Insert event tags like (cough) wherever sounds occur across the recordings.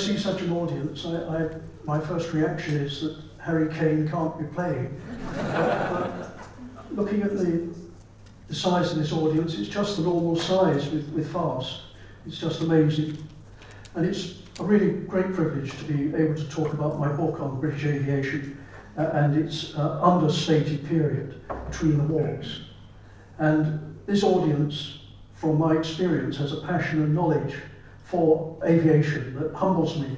see such an audience, I, I, my first reaction is that Harry Kane can't be playing. but, looking at the, the size of this audience, it's just the normal size with, with FAST. It's just amazing. And it's a really great privilege to be able to talk about my book on British aviation uh, and its uh, understated period between the wars. And this audience, from my experience, has a passion and knowledge for aviation that humbles me,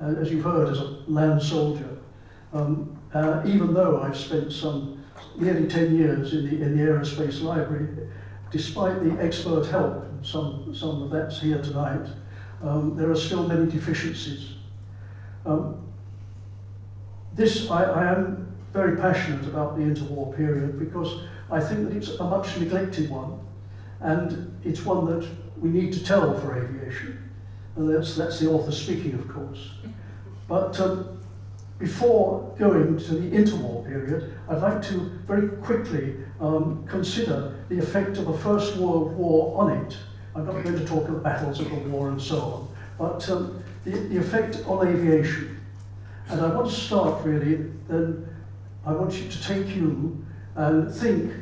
uh, as you've heard, as a land soldier. Um, uh, even though I've spent some nearly 10 years in the, in the aerospace library, despite the expert help, some, some of that's here tonight, um, there are still many deficiencies. Um, this, I, I am very passionate about the interwar period because I think that it's a much neglected one and it's one that we need to tell for aviation. That's, that's the author speaking, of course. But um, before going to the interwar period, I'd like to very quickly um, consider the effect of the First World War on it. I'm not going to talk of battles of the war and so on, but um, the, the effect on aviation. And I want to start really, then I want you to take you and think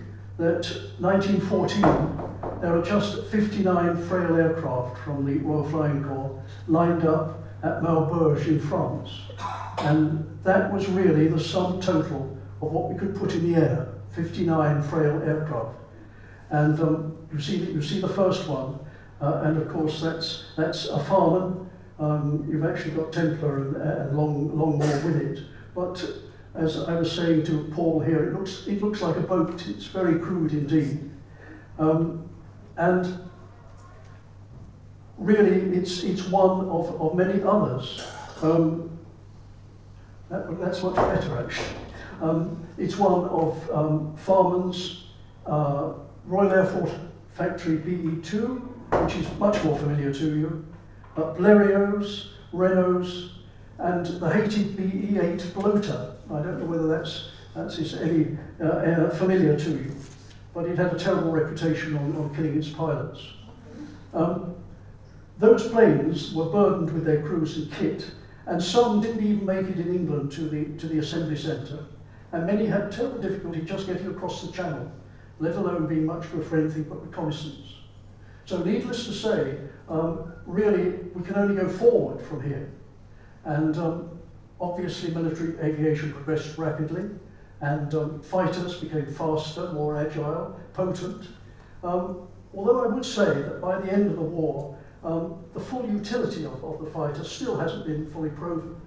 that 1914, there are just 59 frail aircraft from the Royal Flying Corps lined up at Maubeuge in France. And that was really the sum total of what we could put in the air, 59 frail aircraft. And um, you, see, you see the first one, uh, and of course that's, that's a Farman. Um, you've actually got Templar and, and long, Longmore with it. But as I was saying to Paul here, it looks, it looks like a boat. It's very crude indeed. Um, and really, it's, it's one of, of many others. Um, that, that's much better, actually. Um, it's one of um, Farman's uh, Royal Air Force Factory BE2, which is much more familiar to you, uh, Blériots, Renaults, and the hated BE8 bloater. I don't know whether that's, that's any uh, uh, familiar to you, but it had a terrible reputation on, on killing its pilots. Um, those planes were burdened with their crews and kit, and some didn't even make it in England to the, to the assembly centre, and many had terrible difficulty just getting across the channel, let alone being much good for anything but reconnaissance. So needless to say, um, really, we can only go forward from here. And um, obviously military aviation progressed rapidly and um, fighters became faster, more agile, potent. Um, although I would say that by the end of the war, um, the full utility of, of the fighter still hasn't been fully proven.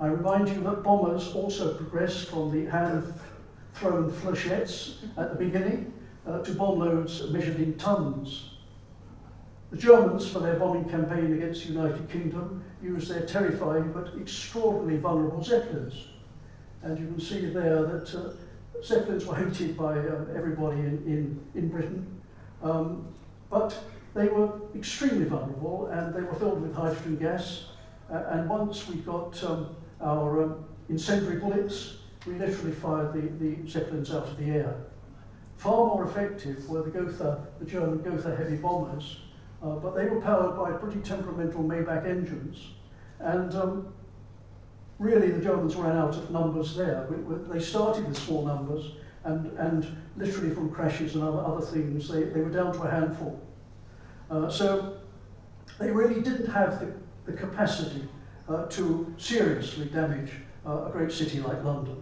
I remind you that bombers also progressed from the hand-thrown flechettes at the beginning uh, to bomb loads measured in tons. The Germans, for their bombing campaign against the United Kingdom, used their terrifying but extraordinarily vulnerable Zeppelins. And you can see there that uh, Zeppelins were hated by uh, everybody in, in, in Britain. Um, but they were extremely vulnerable and they were filled with hydrogen gas. Uh, and once we got um, our um, incendiary bullets, we literally fired the, the Zeppelins out of the air. Far more effective were the Gotha, the German Gotha heavy bombers, uh, but they were powered by pretty temperamental Maybach engines. And um, really the Germans ran out of numbers there. They started with small numbers, and, and literally from crashes and other, other things, they, they were down to a handful. Uh, so they really didn't have the, the capacity uh, to seriously damage uh, a great city like London.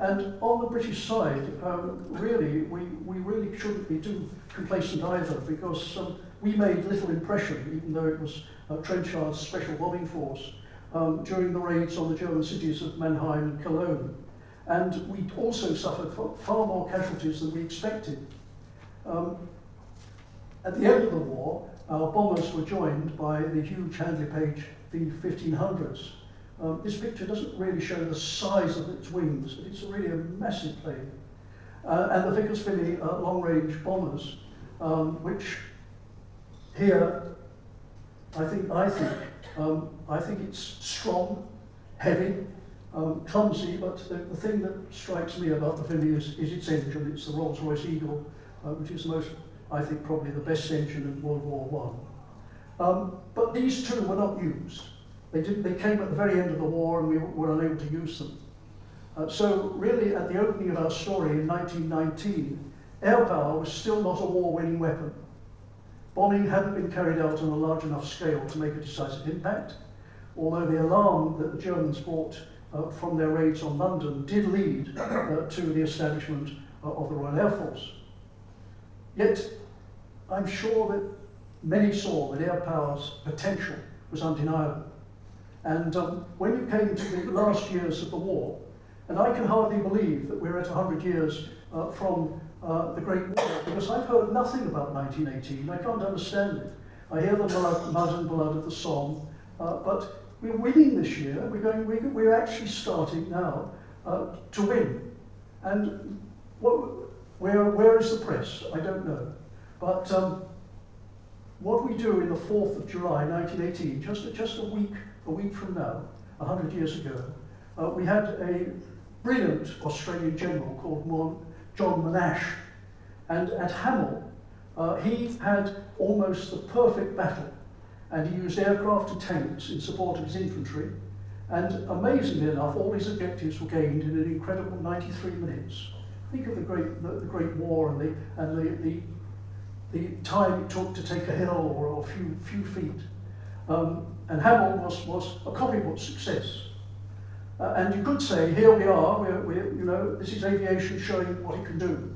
And on the British side, um, really, we, we really shouldn't be too complacent either because um, we made little impression, even though it was uh, Trenchard's special bombing force, um, during the raids on the German cities of Mannheim and Cologne. And we also suffered far more casualties than we expected. Um, at the end of the war, our bombers were joined by the huge Handley Page V-1500s. Um, this picture doesn't really show the size of its wings, but it's really a massive plane. Uh, and the Vickers Vimy uh, long-range bombers, um, which here, I think, I think, um, I think it's strong, heavy, um, clumsy, but the, the thing that strikes me about the Vimy is, is its engine. It's the Rolls-Royce Eagle, uh, which is the most I think probably the best engine in World War One. Um, but these two were not used. They, did, they came at the very end of the war and we were unable to use them. Uh, so really at the opening of our story in 1919, air power was still not a war-winning weapon. Bombing hadn't been carried out on a large enough scale to make a decisive impact, although the alarm that the Germans brought uh, from their raids on London did lead uh, to the establishment uh, of the Royal Air Force. Yet, I'm sure that many saw that air power's potential was undeniable. And um, when you came to the last years of the war, and I can hardly believe that we're at 100 years uh, from uh, the Great War, because I've heard nothing about 1918. I can't understand it. I hear the blood, mud and blood of the Somme, uh, but we're winning this year. We're, going, we're actually starting now uh, to win. And what, where, where is the press? I don't know. But um, what we do in the 4th of July 1918, just, just a week a week from now, 100 years ago, uh, we had a brilliant Australian general called Mon John Monash. And at Hamel, uh, he had almost the perfect battle. And he used aircraft and tanks in support of his infantry. And amazingly enough, all his objectives were gained in an incredible 93 minutes. Think of the Great, the, the great War and, the, and the, the, the time it took to take a hill or a few, few feet. Um, and Hamel was, was a copybook success. Uh, and you could say, here we are, we're, we're, you know, this is aviation showing what it can do.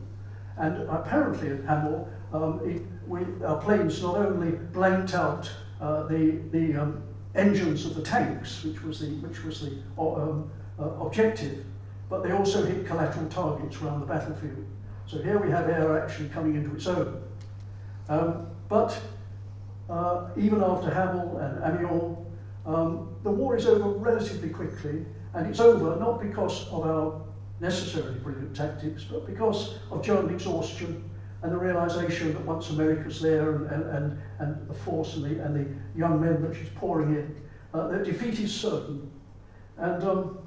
And apparently at Hamel, um, it, we, our planes not only blanked out uh, the, the um, engines of the tanks, which was the, which was the um, uh, objective, but they also hit collateral targets around the battlefield. So here we have air actually coming into its own. Um, but uh, even after Hamel and Amiens, um, the war is over relatively quickly, and it's over not because of our necessarily brilliant tactics, but because of German exhaustion and the realization that once America's there and, and, and, and the force and the, and the young men that she's pouring in, uh, that defeat is certain. And um,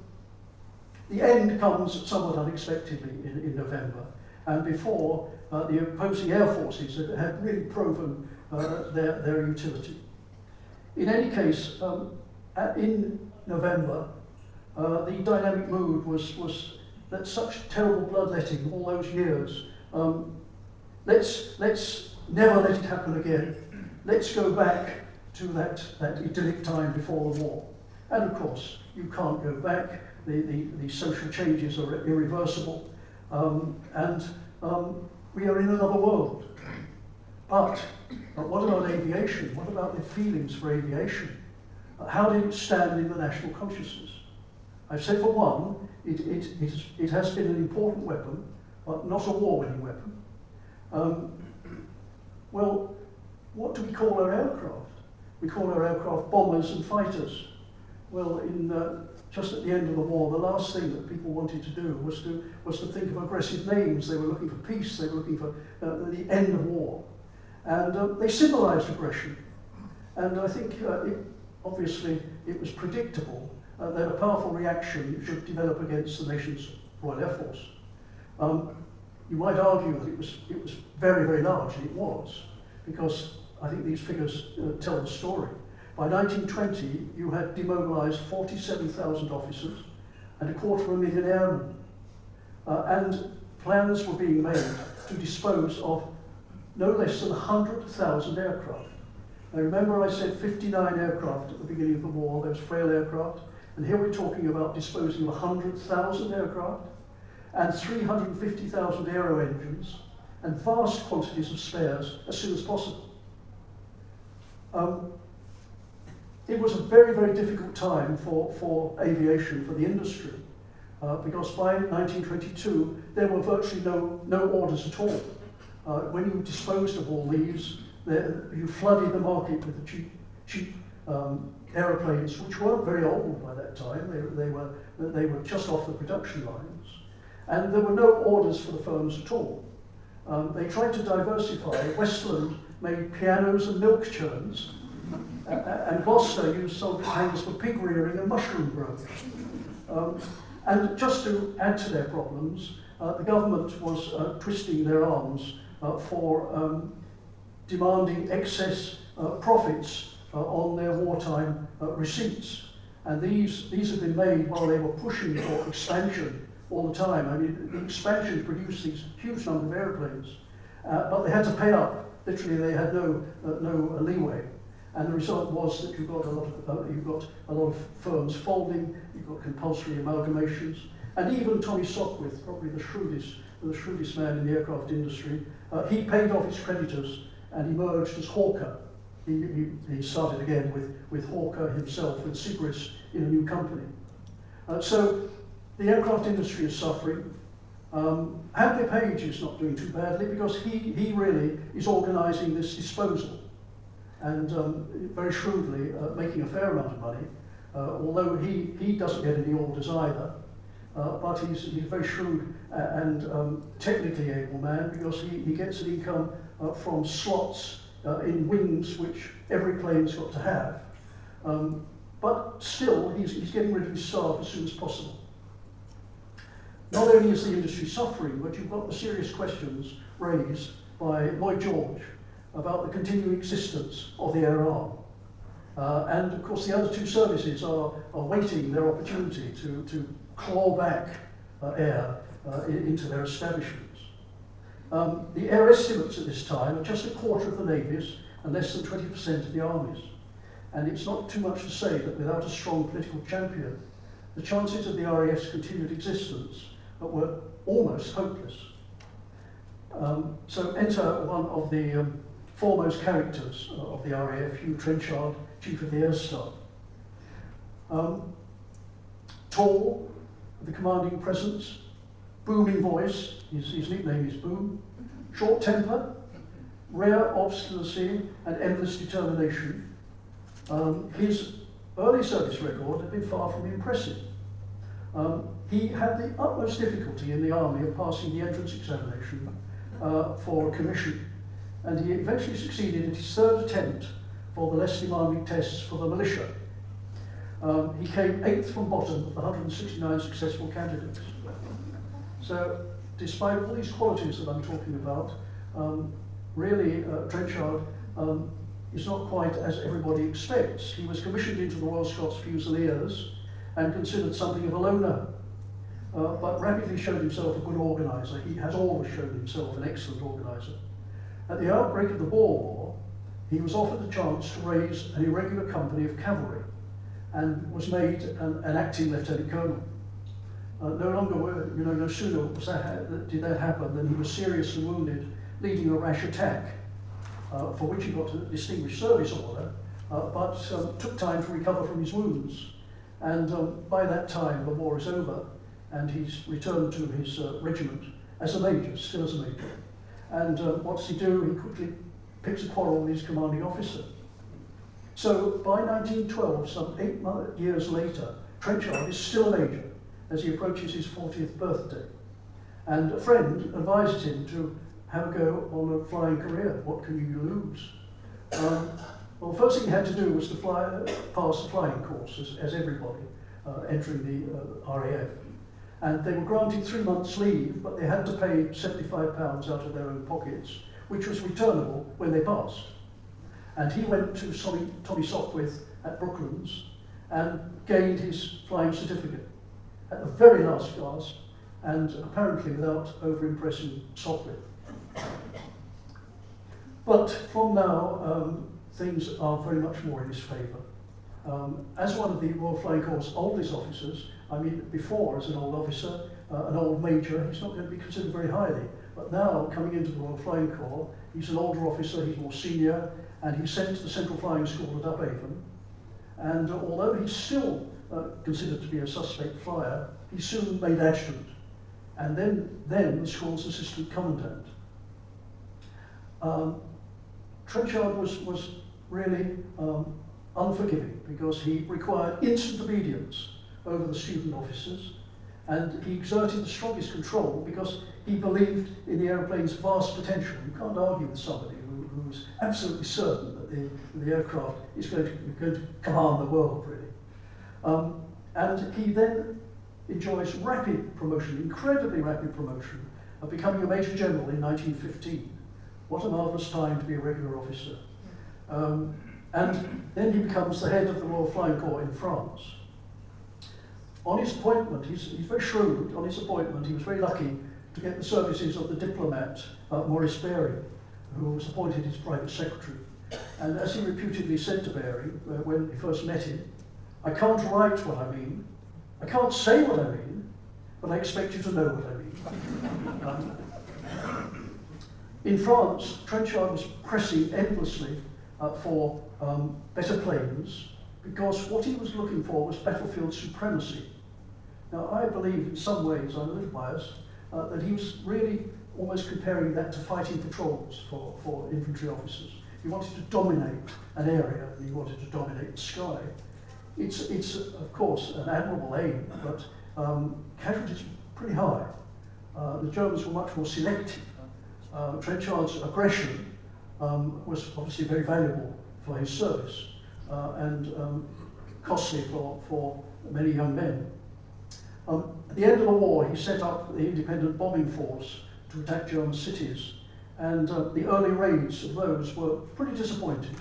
the end comes somewhat unexpectedly in, in November, and before uh, the opposing air forces had, had really proven uh, their, their utility. In any case, um, in November, uh, the dynamic mood was, was that such terrible bloodletting all those years, um, let's, let's never let it happen again. Let's go back to that, that idyllic time before the war. And of course, you can't go back. The, the, the social changes are irreversible. Um, and um, we are in another world. But, but what about aviation? What about the feelings for aviation? How did it stand in the national consciousness? I've said for one, it, it, it, it has been an important weapon, but not a war-winning weapon. Um, well, what do we call our aircraft? We call our aircraft bombers and fighters. Well, in, uh, just at the end of the war, the last thing that people wanted to do was to, was to think of aggressive names. They were looking for peace, they were looking for uh, the end of war. And uh, they symbolized aggression. And I think uh, it, obviously it was predictable uh, that a powerful reaction should develop against the nation's Royal Air Force. Um, you might argue that it was, it was very, very large, and it was, because I think these figures uh, tell the story. By 1920, you had demobilized 47,000 officers and a quarter of a million airmen. Uh, and plans were being made to dispose of no less than 100,000 aircraft. Now remember I said 59 aircraft at the beginning of the war, those frail aircraft, and here we're talking about disposing of 100,000 aircraft and 350,000 aero engines and vast quantities of spares as soon as possible. Um, it was a very, very difficult time for, for aviation, for the industry, uh, because by 1922 there were virtually no, no orders at all. Uh, when you disposed of all these, you flooded the market with the cheap, cheap um, aeroplanes, which weren't very old by that time. They, they, were, they were just off the production lines. And there were no orders for the firms at all. Um, they tried to diversify. Westland made pianos and milk churns, uh, and Gloucester used some hands for pig rearing and mushroom growth. Um, and just to add to their problems, uh, the government was uh, twisting their arms uh, for um, demanding excess uh, profits on their wartime uh, receipts. And these, these have been made while they were pushing for expansion all the time. I mean, the expansion produced these huge number of airplanes, uh, but they had to pay up. Literally, they had no, uh, no leeway. And the result was that you've got a lot of, uh, you've got a lot of firms folding, you've got compulsory amalgamations, and even Tommy Sopwith, probably the shrewdest, the shrewdest man in the aircraft industry, uh, he paid off his creditors and emerged as Hawker. He, he, he started again with, with Hawker himself, with Sigrist in a new company. Uh, so the aircraft industry is suffering. Um, Handley Page is not doing too badly because he, he really is organising this disposal and um, very shrewdly uh, making a fair amount of money, uh, although he, he doesn't get any orders either. Uh, but he's, he's a very shrewd and um, technically able man because he, he gets an income uh, from slots uh, in wings which every plane's got to have. Um, but still, he's, he's getting rid of his staff as soon as possible. Not only is the industry suffering, but you've got the serious questions raised by Lloyd George about the continuing existence of the air arm. Uh, and of course the other two services are, are waiting their opportunity to, to claw back uh, air uh, into their establishments. Um, the air estimates at this time are just a quarter of the navies and less than 20% of the armies. And it's not too much to say that without a strong political champion, the chances of the RAF's continued existence were almost hopeless. Um, so enter one of the um, foremost characters of the RAF, Hugh Trenchard, Chief of the Air Staff. Um, tall, the commanding presence, booming voice, his, his nickname is Boom, short temper, rare obstinacy and endless determination. Um, his early service record had been far from impressive. Um, he had the utmost difficulty in the army of passing the entrance examination uh, for commission and he eventually succeeded in his third attempt for the less demanding tests for the militia. Um, he came eighth from bottom of the 169 successful candidates. So, despite all these qualities that I'm talking about, um, really uh, Trenchard um, is not quite as everybody expects. He was commissioned into the Royal Scots Fusiliers and considered something of a loner, uh, but rapidly showed himself a good organiser. He has always shown himself an excellent organiser. At the outbreak of the Boer War, he was offered the chance to raise an irregular company of cavalry and was made an, an acting lieutenant colonel. Uh, no longer, were, you know, no sooner was that, did that happen than he was seriously wounded, leading a rash attack, uh, for which he got a distinguished service order, uh, but um, took time to recover from his wounds. And um, by that time, the war is over, and he's returned to his uh, regiment as a major, still as a major. And uh, what's he do? He quickly picks a quarrel with his commanding officer. So by 1912, some eight years later, Trenchard is still a major as he approaches his 40th birthday. And a friend advises him to have a go on a flying career. What can you lose? Um, well, first thing he had to do was to fly, pass the flying course, as, as everybody uh, entering the uh, RAF. And they were granted three months' leave, but they had to pay £75 out of their own pockets, which was returnable when they passed. And he went to Tommy Sopwith at Brooklands and gained his flying certificate at the very last gasp, and apparently without over-impressing Sopwith. But from now, um, things are very much more in his favour. Um, as one of the Royal Flying Corps' oldest officers, I mean, before as an old officer, uh, an old major, he's not going to be considered very highly. But now, coming into the Royal Flying Corps, he's an older officer, he's more senior, and he's sent to the Central Flying School at Upavon. And uh, although he's still uh, considered to be a suspect flyer, he soon made adjutant, and then, then the school's assistant commandant. Um, Trenchard was, was really um, unforgiving because he required instant obedience over the student officers and he exerted the strongest control because he believed in the aeroplane's vast potential. You can't argue with somebody who, who's absolutely certain that the, the aircraft is going to, going to command the world, really. Um, and he then enjoys rapid promotion, incredibly rapid promotion, of becoming a Major General in 1915. What a marvellous time to be a regular officer. Um, and then he becomes the head of the Royal Flying Corps in France. On his appointment, he's, he's very shrewd, on his appointment he was very lucky to get the services of the diplomat uh, Maurice Baring, who was appointed his private secretary. And as he reputedly said to Baring uh, when he first met him, I can't write what I mean, I can't say what I mean, but I expect you to know what I mean. um, in France, Trenchard was pressing endlessly uh, for um, better planes because what he was looking for was battlefield supremacy. Now, I believe in some ways, I'm a little biased, uh, that he was really almost comparing that to fighting patrols for, for infantry officers. He wanted to dominate an area, and he wanted to dominate the sky. It's, it's of course, an admirable aim, but um, casualties were pretty high. Uh, the Germans were much more selective. Uh, Trenchard's aggression um, was obviously very valuable for his service uh, and um, costly for, for many young men. Um, at the end of the war, he set up the independent bombing force to attack German cities, and uh, the early raids of those were pretty disappointing,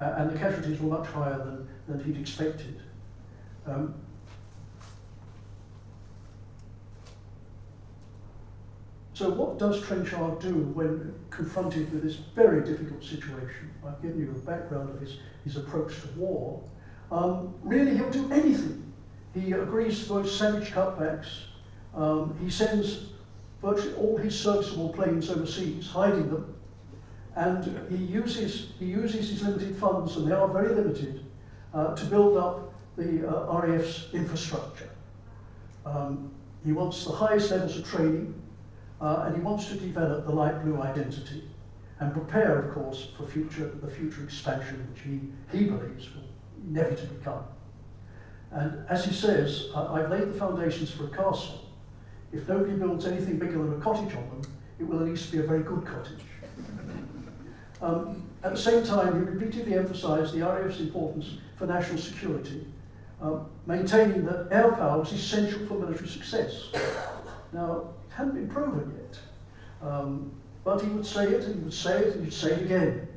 uh, and the casualties were much higher than, than he'd expected. Um, So what does Trenchard do when confronted with this very difficult situation? I've given you a background of his, his approach to war. Um, really, he'll do anything. He agrees to those savage cutbacks. Um, he sends virtually all his serviceable planes overseas, hiding them. And he uses, he uses his limited funds, and they are very limited, uh, to build up the uh, RAF's infrastructure. Um, he wants the highest levels of training, uh, and he wants to develop the light blue identity and prepare, of course, for future, the future expansion which he, he believes will inevitably come. And as he says, I've laid the foundations for a castle. If nobody builds anything bigger than a cottage on them, it will at least be a very good cottage. Um, at the same time, he repeatedly emphasized the RAF's importance for national security, uh, maintaining that air power was essential for military success. Now, it hadn't been proven yet. Um, but he would say it, and he would say it, and he'd say it again.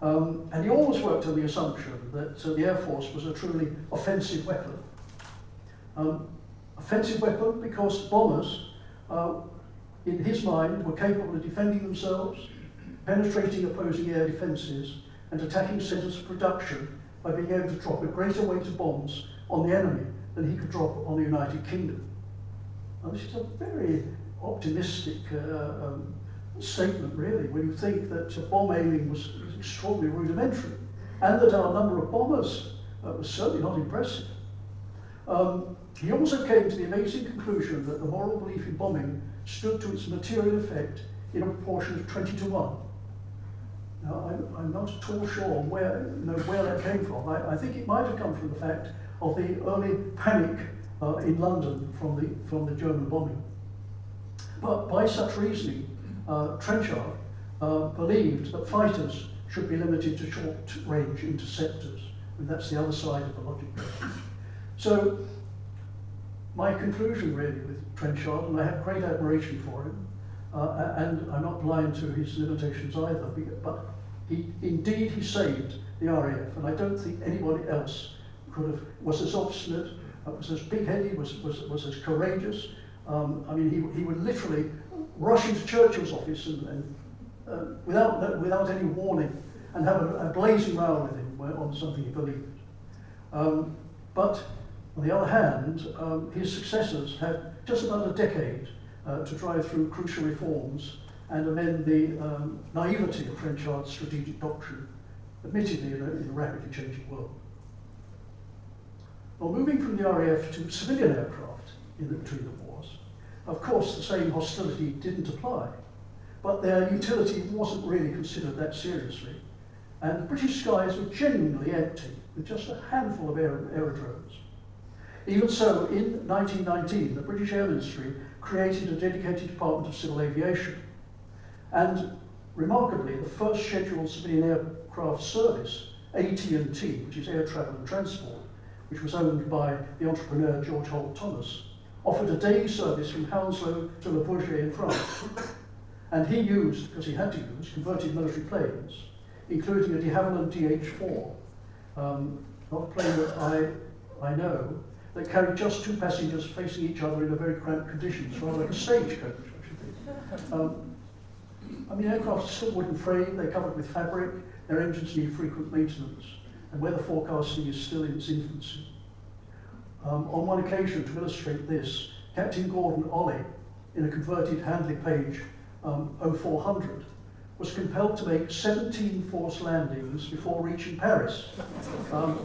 Um, and he always worked on the assumption that uh, the Air Force was a truly offensive weapon. Um, offensive weapon because bombers, uh, in his mind, were capable of defending themselves, penetrating opposing air defences, and attacking centres of production by being able to drop a greater weight of bombs on the enemy than he could drop on the United Kingdom. Now, this is a very optimistic uh, um, statement, really, when you think that uh, bomb aiming was, extraordinarily rudimentary and that our number of bombers uh, was certainly not impressive. Um, he also came to the amazing conclusion that the moral belief in bombing stood to its material effect in a proportion of 20 to 1. Now, I'm, I'm not at all sure where, you know, where that came from. I, I think it might have come from the fact of the early panic uh, in London from the, from the German bombing. But by such reasoning, uh, Trenchard uh, believed that fighters should be limited to short-range interceptors, and that's the other side of the logic. So my conclusion really with Trenchard, and I have great admiration for him, uh, and I'm not blind to his limitations either, but he, indeed he saved the RAF, and I don't think anybody else could have, was as obstinate, uh, was as big-headed, was, was, was as courageous, um, I mean, he, he would literally rush into Churchill's office and, and uh, without, without any warning and have a, a blazing row with him on something he believed. Um, but on the other hand, um, his successors had just about a decade uh, to drive through crucial reforms and amend the um, naivety of French Trenchard's strategic doctrine, admittedly in a, in a rapidly changing world. Well, moving from the RAF to civilian aircraft in the, between the wars, of course, the same hostility didn't apply, but their utility wasn't really considered that seriously. And the British skies were genuinely empty, with just a handful of aer aerodromes. Even so, in 1919, the British Air Ministry created a dedicated Department of Civil Aviation. And remarkably, the first scheduled civilian aircraft service, AT&T, which is Air Travel and Transport, which was owned by the entrepreneur George Holt Thomas, offered a daily service from Hounslow to Le Bourget in France. (coughs) and he used, because he had to use, converted military planes. including a de Havilland DH4, um, not a plane that I, I know, that carried just two passengers facing each other in a very cramped conditions, rather like a stagecoach, think. Um, I mean, aircraft are still wooden frame, they're covered with fabric, their engines need frequent maintenance, and weather forecasting is still in its infancy. Um, on one occasion, to illustrate this, Captain Gordon Olley, in a converted Handley Page um, 0400, was compelled to make 17 forced landings before reaching Paris. Um,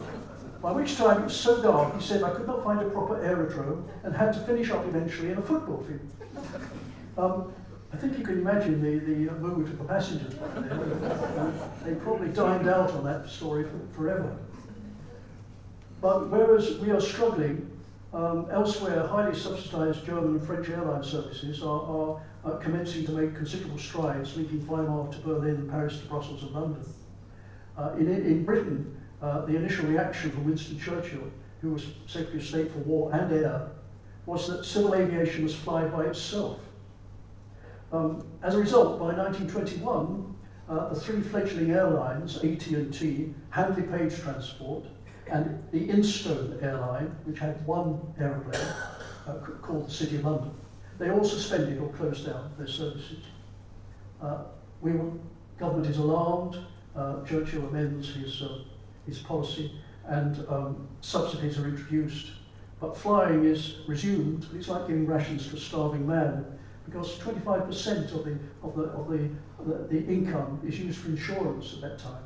by which time it was so dark, he said, I could not find a proper aerodrome and had to finish up eventually in a football field. Um, I think you can imagine the, the mood of the passengers. they probably dined out on that story for, forever. But whereas we are struggling, um, elsewhere highly subsidized German and French airline services are, are, are commencing to make considerable strides, linking Weimar to Berlin, Paris to Brussels and London. Uh, in, in Britain, uh, the initial reaction from Winston Churchill, who was Secretary of State for War and Air, was that civil aviation must fly by itself. Um, as a result, by 1921, uh, the three fledgling airlines, AT&T, Handley Page Transport, and the Instone airline, which had one aeroplane uh, called the City of London, they all suspended or closed down their services. Uh, we were, government is alarmed, uh, Churchill amends his, uh, his policy, and um, subsidies are introduced. But flying is resumed, it's like giving rations to a starving man because 25% of the, of the, of the, the, the income is used for insurance at that time.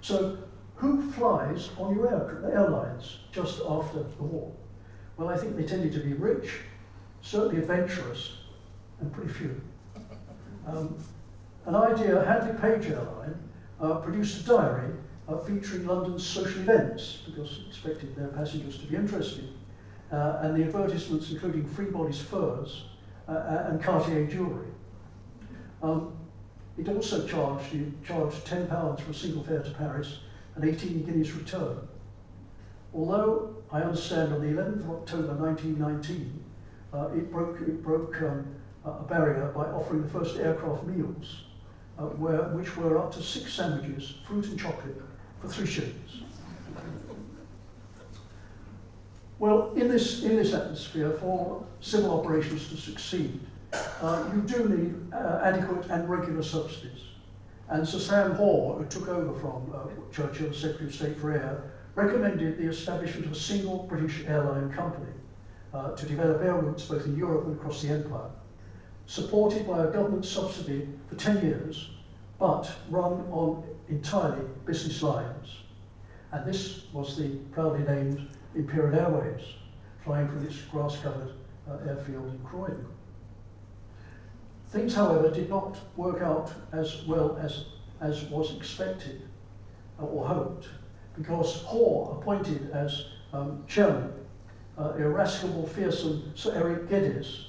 So who flies on your air, airlines just after the war? Well, I think they tended to be rich, certainly adventurous, and pretty few. Um, an idea, Handley Page Airline uh, produced a diary uh, featuring London's social events because expected their passengers to be interested. Uh, and the advertisements including Free furs uh, uh, and Cartier jewellery. Um, it also charged, you charged £10 for a single fare to Paris and 18 guineas return. Although I understand on the 11th of October 1919, uh, it broke, it broke um, a barrier by offering the first aircraft meals, uh, where, which were up to six sandwiches, fruit and chocolate, for three shillings. Well, in this, in this atmosphere, for civil operations to succeed, uh, you do need uh, adequate and regular subsidies. And Sir Sam Hoare, who took over from uh, Churchill, Secretary of State for Air, recommended the establishment of a single British airline company uh, to develop air routes both in Europe and across the Empire, supported by a government subsidy for 10 years, but run on entirely business lines. And this was the proudly named Imperial Airways, flying from its grass-covered uh, airfield in Croydon. Things, however, did not work out as well as, as was expected uh, or hoped, because Hoare appointed as um, chairman uh, irascible, fearsome Sir Eric Geddes.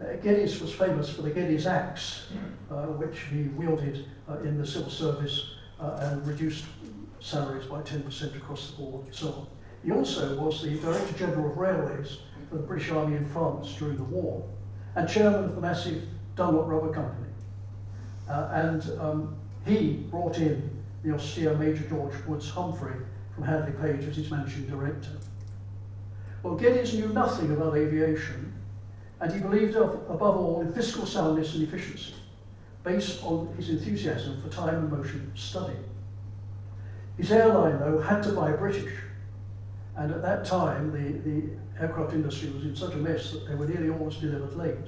Uh, Geddes was famous for the Geddes axe, uh, which he wielded uh, in the civil service uh, and reduced salaries by 10% across the board and so on. He also was the Director General of Railways for the British Army in France during the war and chairman of the massive Dunlop Rubber Company. Uh, and um, he brought in the austere Major George Woods Humphery from Handley Page as his managing director. Well, Geddes knew nothing about aviation, and he believed above all in fiscal soundness and efficiency, based on his enthusiasm for time and motion study. His airline, though, had to buy British, and at that time the, the aircraft industry was in such a mess that they were nearly always delivered late.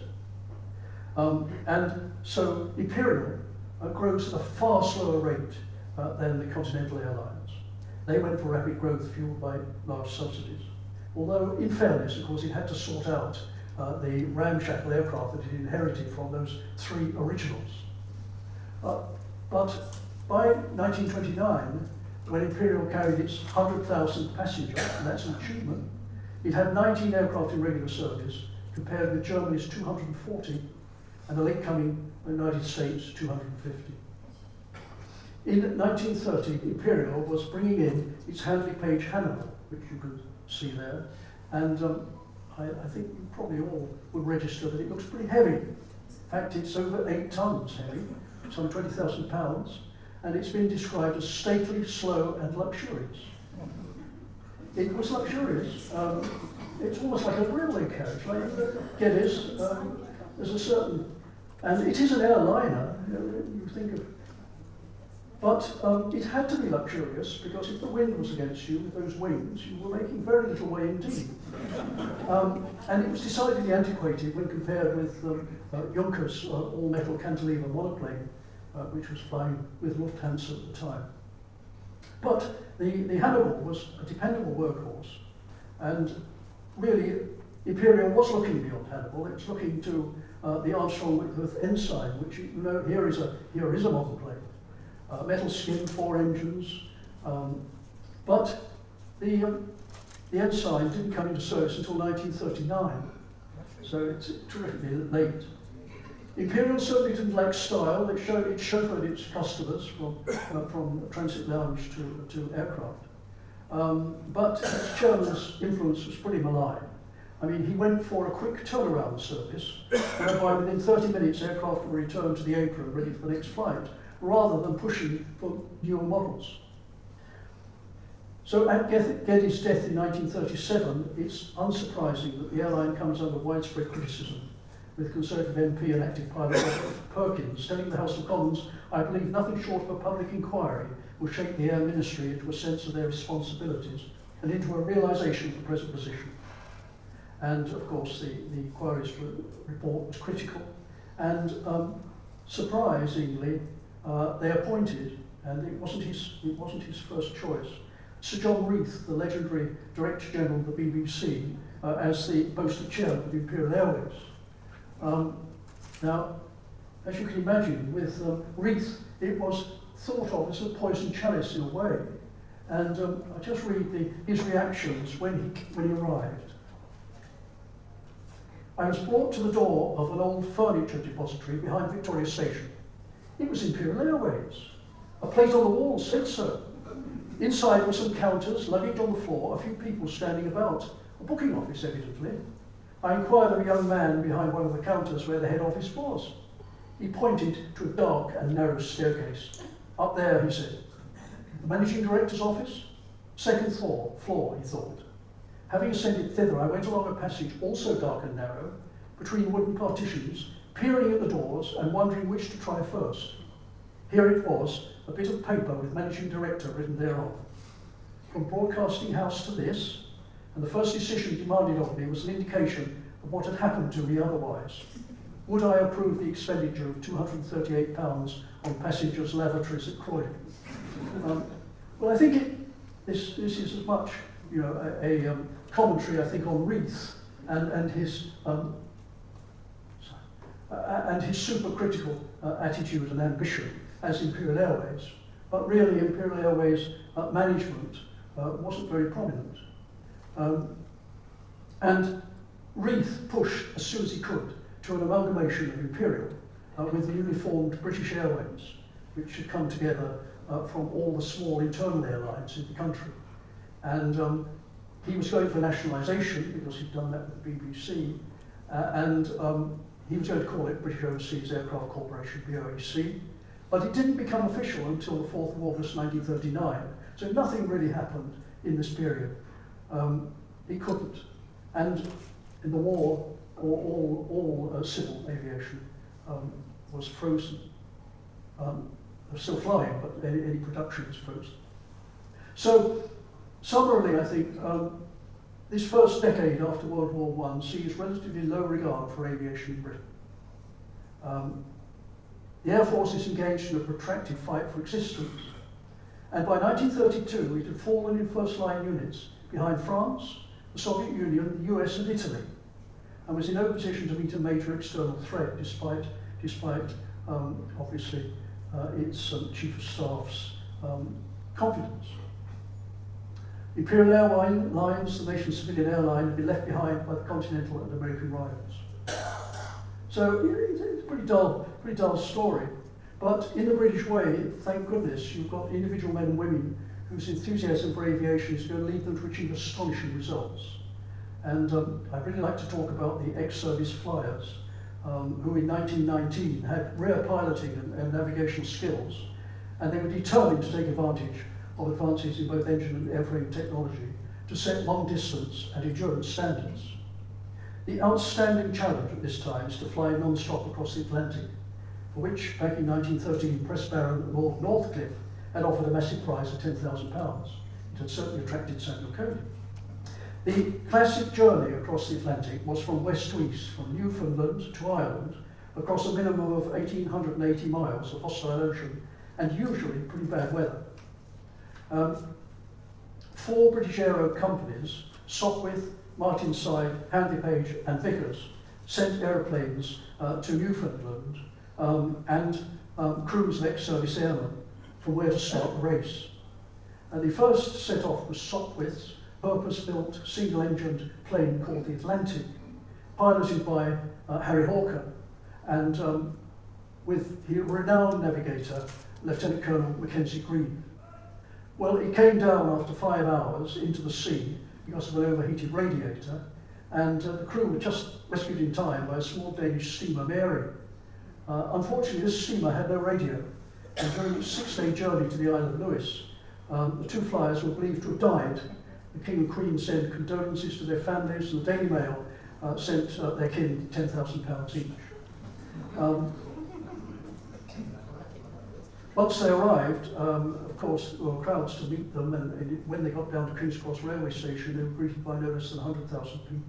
Um, and so Imperial uh, grows at a far slower rate uh, than the Continental Airlines. They went for rapid growth fueled by large subsidies. Although, in fairness, of course, it had to sort out uh, the ramshackle aircraft that it inherited from those three originals. Uh, but by 1929, when Imperial carried its 100,000 passengers, and that's an achievement, it had 19 aircraft in regular service, compared with Germany's 240 and the late coming United States 250. In 1930, Imperial was bringing in its Handley Page Hannibal, which you can see there, and um, I, I think you probably all would register that it looks pretty heavy. In fact, it's over eight tons heavy, some 20,000 pounds, and it's been described as stately, slow, and luxurious. It was luxurious. Um, it's almost like a railway carriage, like Geddes. Um, there's a certain, and it is an airliner. You, you think of, but um, it had to be luxurious because if the wind was against you with those wings, you were making very little way indeed. Um, and it was decidedly antiquated when compared with um, uh, Junkers uh, all-metal cantilever monoplane, uh, which was flying with Lufthansa at the time. But the, the Hannibal was a dependable workhorse, and really Imperial was looking beyond Hannibal. It was looking to uh, the Armstrong Whitworth Ensign, which you know here is a here is a model plane, uh, metal skin, four engines, um, but the um, the Ensign didn't come into service until 1939, so it's terrifically late. Imperial certainly didn't lack style. It, showed, it chauffeured its customers from, uh, from transit lounge to, to aircraft. Um, but Chairman's influence was pretty malign. I mean, he went for a quick turnaround service, whereby within 30 minutes aircraft were returned to the apron ready for the next flight, rather than pushing for newer models. So at Geddes' death in 1937, it's unsurprising that the airline comes under widespread criticism with Conservative MP and active pilot Perkins telling the House of Commons, I believe nothing short of a public inquiry will shake the Air Ministry into a sense of their responsibilities and into a realisation of the present position. And of course, the, the inquiry's report was critical. And um, surprisingly, uh, they appointed, and it wasn't, his, it wasn't his first choice, Sir John Reith, the legendary Director General of the BBC, uh, as the chair of the Imperial Airways. Um, now, as you can imagine, with um, Reith, it was thought of as a poison chalice in a way. And um, I just read the, his reactions when he, when he arrived. I was brought to the door of an old furniture depository behind Victoria Station. It was Imperial Airways. A plate on the wall said so. Inside were some counters, luggage on the floor, a few people standing about. A booking office, evidently. I inquired of a young man behind one of the counters where the head office was. He pointed to a dark and narrow staircase. Up there, he said. The managing director's office? Second floor, floor, he thought. Having ascended thither, I went along a passage also dark and narrow, between wooden partitions, peering at the doors and wondering which to try first. Here it was, a bit of paper with managing director written thereon. From broadcasting house to this, and the first decision demanded of me was an indication of what had happened to me otherwise. Would I approve the expenditure of £238 on passengers' lavatories at Croydon? Um, well, I think it, this, this is as much you know, a, a um, commentary, I think, on Reith and, and his um, uh, and his supercritical uh, attitude and ambition as Imperial Airways. But really, Imperial Airways uh, management uh, wasn't very prominent. Um, and Reith pushed, as soon as he could, to an amalgamation of Imperial uh, with the uniformed British Airways, which had come together uh, from all the small internal airlines in the country. And um, he was going for nationalisation because he'd done that with the BBC, uh, and um, he was going to call it British Overseas Aircraft Corporation, BOAC, but it didn't become official until the 4th of August 1939, so nothing really happened in this period. Um, he couldn't. And in the war, all, all, uh, civil aviation um, was frozen. Um, still flying, but any, any production was frozen. So, summarily, I think um, this first decade after World War I sees relatively low regard for aviation in Britain. Um, the Air Force is engaged in a protracted fight for existence. And by 1932, it had fallen in first-line units behind France, the Soviet Union, the US and Italy, and was in no position to meet a major external threat despite, despite um, obviously, uh, its um, Chief of Staff's um, confidence. Imperial Airlines, the nation's civilian airline, had been left behind by the Continental and American rivals. So it's a pretty dull, pretty dull story. But in the British way, thank goodness, you've got individual men and women whose enthusiasm for aviation is going to lead them to achieve astonishing results. And um, I'd really like to talk about the ex-service flyers, um, who in 1919 had rare piloting and, and navigational skills, and they were determined to take advantage of advances in both engine and airframe technology to set long distance and endurance standards. The outstanding challenge at this time is to fly non-stop across the Atlantic, for which, back in 1913, Press Baron Lord Northcliffe had offered a massive prize of £10,000. It had certainly attracted Samuel Cody. The classic journey across the Atlantic was from west to east, from Newfoundland to Ireland, across a minimum of 1,880 miles of hostile ocean, and usually pretty bad weather. Um, four British aero companies, Sopwith, Martinsyde, Handley Page, and Vickers, sent aeroplanes uh, to Newfoundland um, and um, crews of ex-service airmen from where to start the race. And the first set off was Sopwith's purpose-built, single-engined plane called the Atlantic, piloted by uh, Harry Hawker, and um, with the renowned navigator, Lieutenant Colonel Mackenzie Grieve. Well, it came down after five hours into the sea because of an overheated radiator, and uh, the crew were just rescued in time by a small Danish steamer, Mary. Uh, unfortunately, this steamer had no radio, and during six-day journey to the Isle of Lewis, um, the two flyers were believed to have died. The King and Queen sent condolences to their families, and the Daily Mail uh, sent uh, their kin £10,000 each. Um, once they arrived, um, of course, there were crowds to meet them, and, and when they got down to King's Cross railway station, they were greeted by no less than 100,000 people.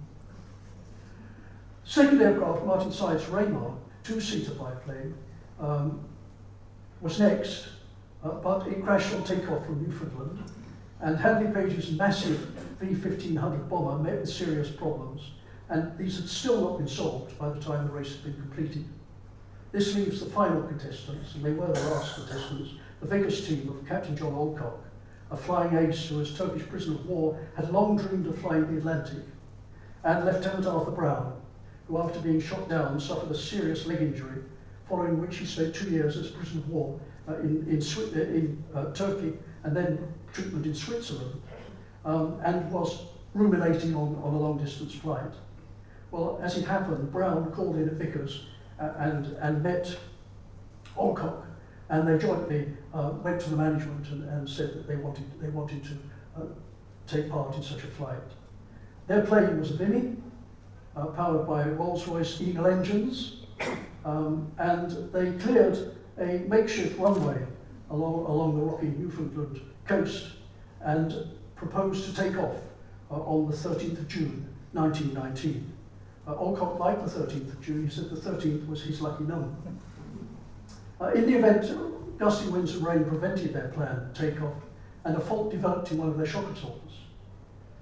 Second aircraft, Martinsyde's Raymor, two-seater biplane, um, was next, uh, but it crashed on takeoff from Newfoundland, and Handley Page's massive V-1500 bomber met with serious problems, and these had still not been solved by the time the race had been completed. This leaves the final contestants, and they were the last contestants, the Vickers team of Captain John Alcock, a flying ace who, as Turkish prisoner of war, had long dreamed of flying the Atlantic, and Lieutenant Arthur Brown, who, after being shot down, suffered a serious leg injury, following which he spent two years as prisoner of war uh, in, in, uh, in uh, Turkey and then treatment in Switzerland, um, and was ruminating on, on a long-distance flight. Well, as it happened, Brown called in at Vickers uh, and, and met Alcock, and they jointly uh, went to the management and, and said that they wanted, they wanted to uh, take part in such a flight. Their plane was a Vimy, uh, powered by Rolls-Royce Eagle engines, um, and they cleared a makeshift runway along, along the rocky Newfoundland coast and proposed to take off uh, on the 13th of June 1919. Uh, Alcock liked the 13th of June. He said the 13th was his lucky number. Uh, in the event, gusty winds and rain prevented their planned takeoff, and a fault developed in one of their shock absorbers.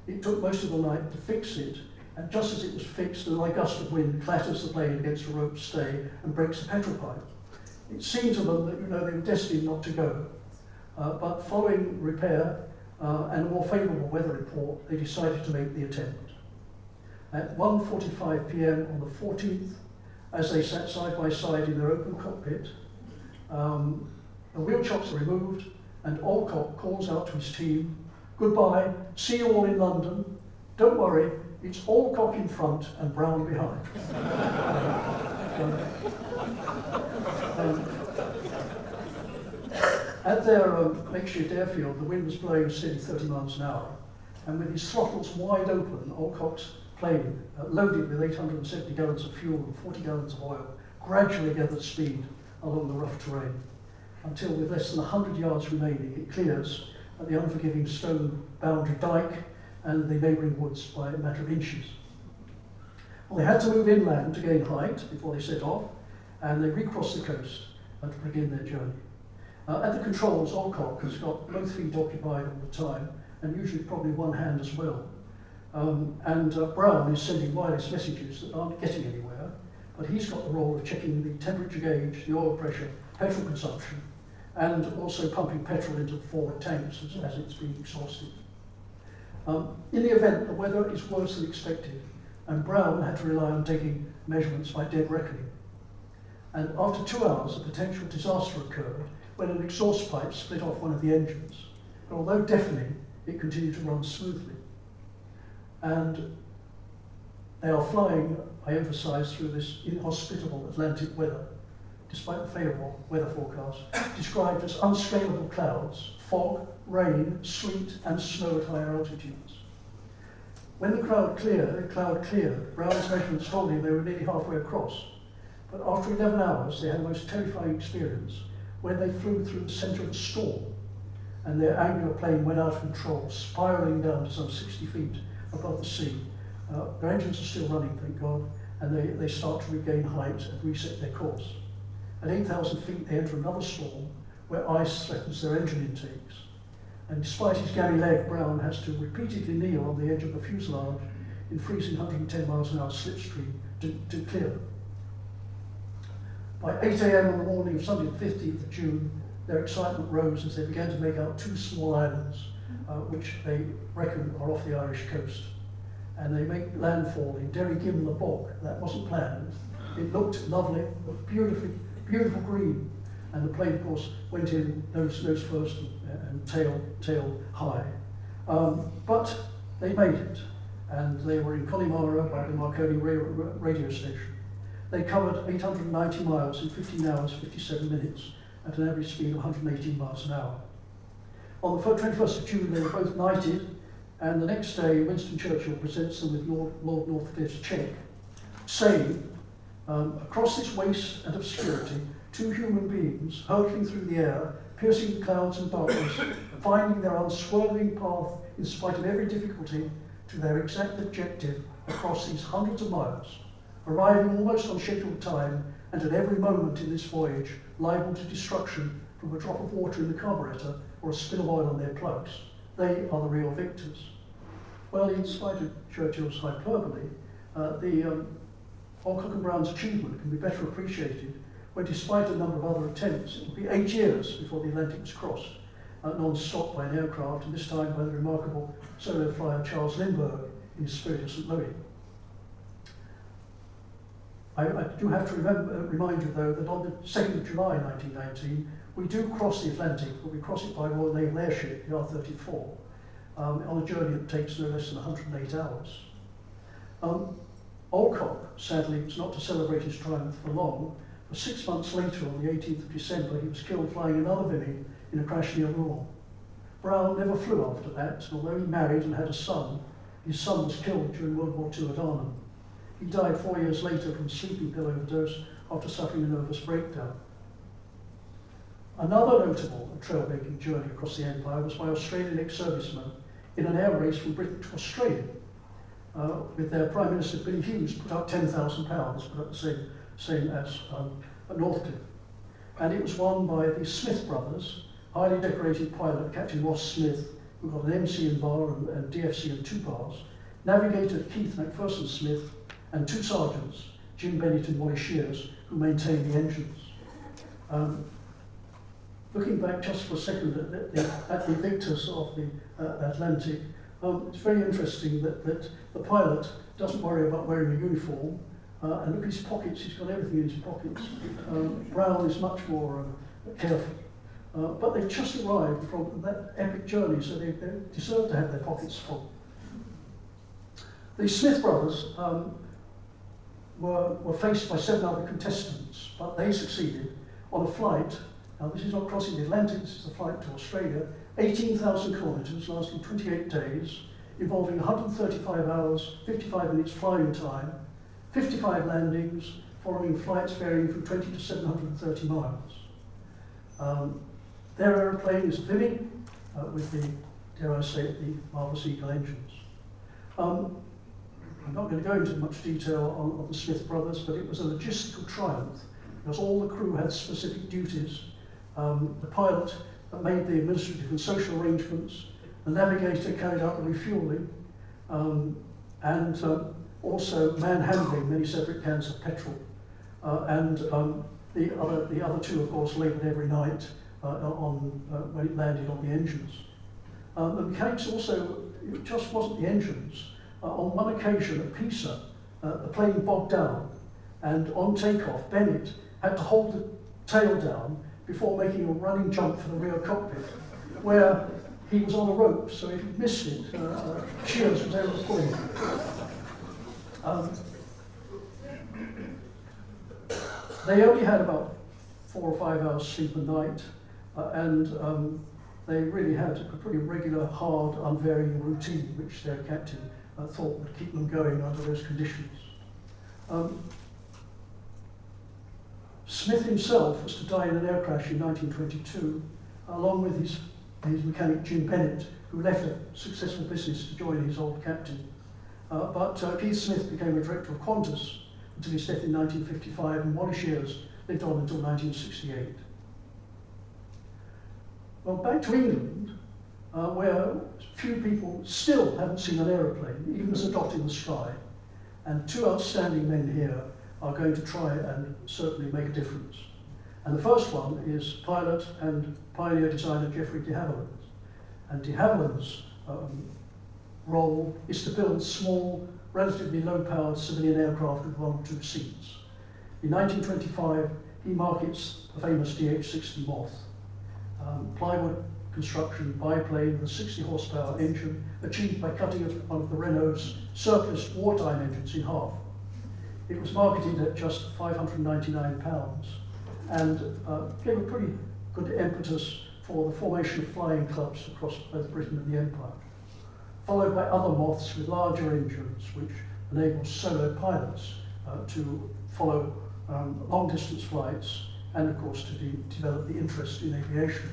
It took most of the night to fix it, and just as it was fixed, a light gust of wind clatters the plane against a rope stay and breaks the petrol pipe. It seemed to them that you know they were destined not to go, uh, but following repair uh, and a more favourable weather report, they decided to make the attempt at 1.45 p.m. on the 14th, as they sat side by side in their open cockpit. Um, the wheel chocks are removed, and Alcock calls out to his team, goodbye, see you all in London. Don't worry, it's Alcock in front and Brown behind. um, at their um, makeshift airfield, the wind was blowing steady 30 miles an hour, and with his throttles wide open, Alcock's plane, uh, loaded with 870 gallons of fuel and 40 gallons of oil, gradually gathered speed along the rough terrain, until with less than 100 yards remaining, it clears at the unforgiving stone boundary dike and the neighbouring woods by a matter of inches. Well, they had to move inland to gain height before they set off, and they recrossed the coast and to begin their journey. Uh, at the controls, Alcock has got both feet occupied all the time, and usually probably one hand as well. Um, and uh, Brown is sending wireless messages that aren't getting anywhere, but he's got the role of checking the temperature gauge, the oil pressure, petrol consumption, and also pumping petrol into the forward tanks as, as it's being exhausted. Um, in the event, the weather is worse than expected, and Brown had to rely on taking measurements by dead reckoning. And after two hours, a potential disaster occurred when an exhaust pipe split off one of the engines. But although deafening, it continued to run smoothly and they are flying, I emphasize, through this inhospitable Atlantic weather. despite the favourable weather forecast, described as unscalable clouds, fog, rain, sleet and snow at higher altitudes. When the cloud cleared, the cloud cleared, Brown's measurements told him they were nearly halfway across. But after 11 hours, they had a most terrifying experience when they flew through the centre of a storm and their angular plane went out of control, spiralling down to some 60 feet above the sea. Uh, their engines are still running, thank God, and they, they start to regain height and reset their course. At 8,000 feet, they enter another storm where ice threatens their engine intakes. And despite his gammy leg, Brown has to repeatedly kneel on the edge of the fuselage in freezing 110 miles an hour slipstream to, to clear. By 8 a.m. on the morning of Sunday, the 15th of June, their excitement rose as they began to make out two small islands, uh, which they reckon are off the Irish coast. And they make landfall in Derrygimlagh Bog. That wasn't planned. It looked lovely, beautifully, beautiful green. And the plane, of course, went in nose, nose first and, and tail, tail high. Um, but they made it. And they were in Connemara by the Marconi radio station. They covered 890 miles in 15 hours, 57 minutes, at an average speed of 118 miles an hour. On the 21st of June, they were both knighted, and the next day, Winston Churchill presents them with Lord, Lord Northcliffe's cheque, saying, um, across this waste and obscurity, two human beings, hurtling through the air, piercing clouds and darkness, (coughs) finding their unswerving path in spite of every difficulty to their exact objective across these hundreds of miles, arriving almost on scheduled time and at every moment in this voyage liable to destruction from a drop of water in the carburetor or a spill of oil on their plugs. They are the real victors. Well, in spite of Churchill's hyperbole, uh, the um, Alcock and Brown's achievement can be better appreciated when, despite a number of other attempts, it would be eight years before the Atlantic was crossed, non-stop by an aircraft, and this time by the remarkable solo flyer Charles Lindbergh in his Spirit of St. Louis. I, I do have to remember, uh, remind you, though, that on the 2nd of July 1919, we do cross the Atlantic, but we cross it by Royal Naval Airship, the R-34, um, on a journey that takes no less than 108 hours. Um, Alcock, sadly, was not to celebrate his triumph for long, six months later, on the 18th of December, he was killed flying another Vimy in a crash near Rouen. Brown never flew after that, although he married and had a son. His son was killed during World War II at Arnhem. He died four years later from sleeping pill overdose after suffering a nervous breakdown. Another notable trail-making journey across the empire was by Australian ex-servicemen in an air race from Britain to Australia, uh, with their Prime Minister Billy Hughes put up £10,000, but at the same, same as um, Northcliffe. And it was won by the Smith brothers, highly decorated pilot Captain Ross Smith, who got an MC in bar and, and DFC and two bars, navigator Keith McPherson Smith, and two sergeants, Jim Bennett and Wally Shiers, who maintained the engines. Um, looking back just for a second at the, at the victors of the uh, Atlantic, um, it's very interesting that, that the pilot doesn't worry about wearing a uniform, uh, and look at his pockets, he's got everything in his pockets. Um, Brown is much more uh, careful. Uh, but they've just arrived from that epic journey, so they, they deserve to have their pockets full. The Smith brothers um, were, were faced by seven other contestants, but they succeeded on a flight. Now, this is not crossing the Atlantic, this is a flight to Australia, 18,000 kilometres, lasting 28 days, involving 135 hours, 55 minutes flying time, 55 landings, following flights varying from 20 to 730 miles. Um, their aeroplane is Vimy, uh, with the, dare I say it, the Marvellous Eagle engines. Um, I'm not going to go into much detail on, on the Smith brothers, but it was a logistical triumph because all the crew had specific duties. Um, the pilot made the administrative and social arrangements, the navigator carried out the refueling, um, and um, also manhandling many separate cans of petrol. Uh, and um, the, other, the other two, of course, laboured every night uh, on, uh, when it landed on the engines. Um, the mechanics also, it just wasn't the engines, uh, on one occasion at Pisa, uh, the plane bogged down, and on takeoff, Bennett had to hold the tail down before making a running jump for the rear cockpit, where he was on a rope, so if he missed it, Shiers was able to pull him. Um, they only had about four or five hours sleep a night, uh, and um, they really had a pretty regular, hard, unvarying routine, which their captain uh, thought would keep them going under those conditions. Um, Smith himself was to die in an air crash in 1922, along with his, his mechanic Jim Bennett, who left a successful business to join his old captain. Uh, but uh, Keith Smith became a director of Qantas until his death in 1955, and Wally Shiers lived on until 1968. Well, back to England, uh, where few people still haven't seen an aeroplane, even as a dot in the sky. And two outstanding men here are going to try and certainly make a difference. And the first one is pilot and pioneer designer Geoffrey de Havilland. And de Havilland's um, role is to build small, relatively low-powered civilian aircraft with one or two seats. In 1925, he markets the famous DH-60 Moth, um, plywood construction biplane with a 60 horsepower engine achieved by cutting one of the Renault's surplus wartime engines in half. It was marketed at just 599 pounds and uh, gave a pretty good impetus for the formation of flying clubs across both Britain and the Empire, followed by other moths with larger engines which enabled solo pilots uh, to follow um, long distance flights and of course to de develop the interest in aviation.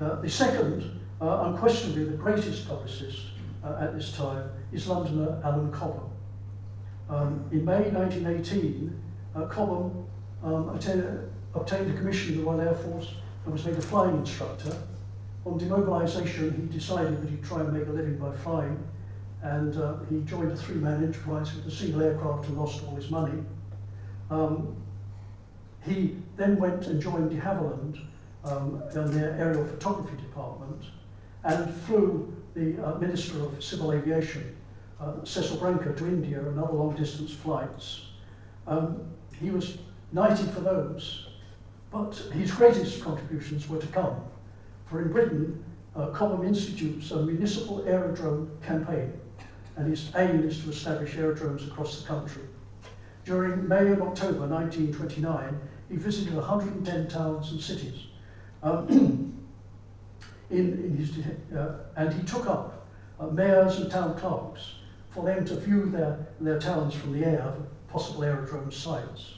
Uh, the second, uh, unquestionably the greatest publicist uh, at this time, is Londoner Alan Cobham. Um, in May 1918, uh, Cobham um, obtained a commission in the Royal Air Force and was made a flying instructor. On demobilisation, he decided that he'd try and make a living by flying, and uh, he joined a three-man enterprise with a single aircraft and lost all his money. Um, he then went and joined de Havilland um, in their aerial photography department and flew the uh, Minister of Civil Aviation, uh, Cecil Brancker, to India and other long distance flights. Um, he was knighted for those, but his greatest contributions were to come. For in Britain, uh, Cobham institutes a municipal aerodrome campaign, and his aim is to establish aerodromes across the country. During May and October 1929, he visited 110 towns and cities, um, (clears throat) in, in his, uh, and he took up uh, mayors and town clerks for them to view their, their towns from the air, possible aerodrome sites.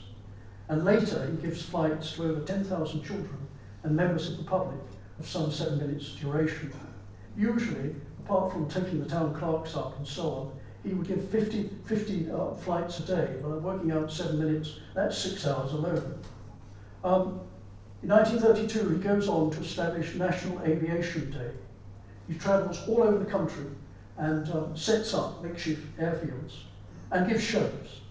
And later he gives flights to over 10,000 children and members of the public of some seven minutes duration. Usually, apart from taking the town clerks up and so on, he would give 50, 50 uh, flights a day. Well, working out seven minutes, that's six hours alone. Um, in 1932, he goes on to establish National Aviation Day. He travels all over the country and um, sets up makeshift airfields and gives shows.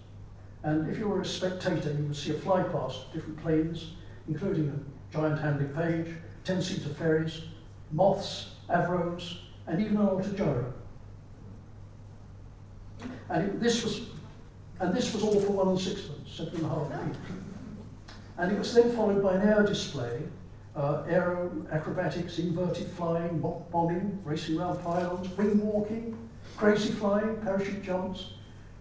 And if you were a spectator, you would see a fly past different planes, including a giant Handley Page, 10-seater Faireys, moths, avros, and even an autogyro. And it, this was, and this was all for one and sixpence, seven and a half p. And it was then followed by an air display, uh, aero acrobatics, inverted flying, bombing, racing around pylons, wing walking, crazy flying, parachute jumps,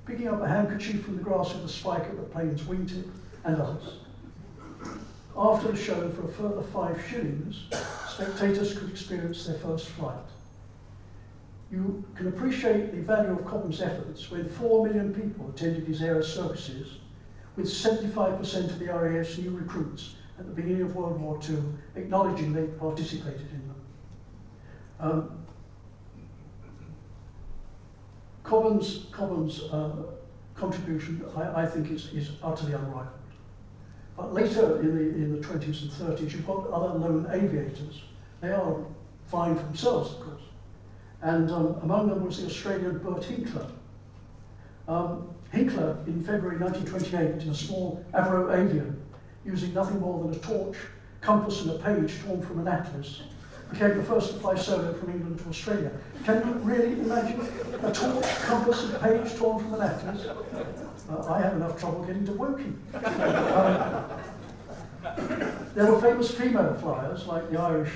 picking up a handkerchief from the grass with a spike at the plane's wingtip, and others. After the show, for a further five shillings, spectators could experience their first flight. You can appreciate the value of Cobham's efforts when four million people attended his air circuses with 75% of the RAF's new recruits at the beginning of World War II acknowledging they participated in them. Um, Cobham's, Cobham's uh, contribution, I, I think, is, is utterly unrivaled. But later in the, in the 20s and 30s, you've got other lone aviators. They are for themselves, of course. And um, among them was the Australian Bert Hinkler. Um, Hinkler, in February 1928, in a small Avro avian, using nothing more than a torch, compass and a page torn from an atlas, became the first to fly solo from England to Australia. Can you really imagine a torch, compass and page torn from an atlas? Uh, I have enough trouble getting to Woking. Um, there were famous female flyers like the Irish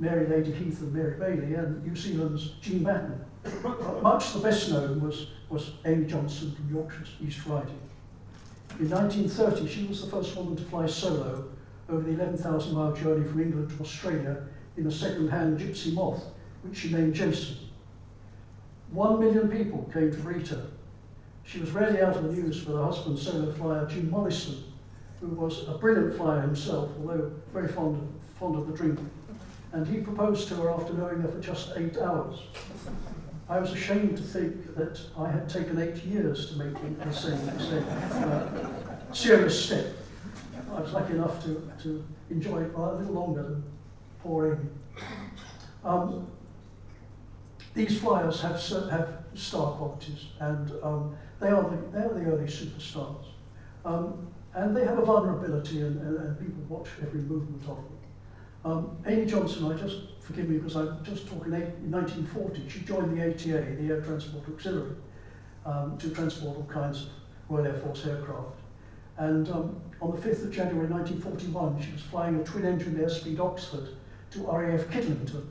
Mary Lady Heath and Mary Bailey and New Zealand's Jean Batten. Much the best known was, was Amy Johnson from Yorkshire's East Riding. In 1930, she was the first woman to fly solo over the 11,000 mile journey from England to Australia in a second-hand gypsy moth, which she named Jason. One million people came to greet her. She was rarely out of the news for her husband, solo flyer Jim Mollison, who was a brilliant flyer himself, although very fond of, fond of the drink. And he proposed to her after knowing her for just eight hours. I was ashamed to think that I had taken eight years to make the same, same uh, serious step. I was lucky enough to, to enjoy it a little longer than poor Amy. Um, these flyers have, have star qualities, and um, they, are the, they are the early superstars. Um, and they have a vulnerability, and, and, and people watch every movement of them. Um, Amy Johnson, I just, forgive me because I'm just talking eight, in 1940, she joined the ATA, the Air Transport Auxiliary, um, to transport all kinds of Royal Air Force aircraft. And um, on the 5th of January 1941, she was flying a twin-engine Airspeed Oxford to RAF Kidlington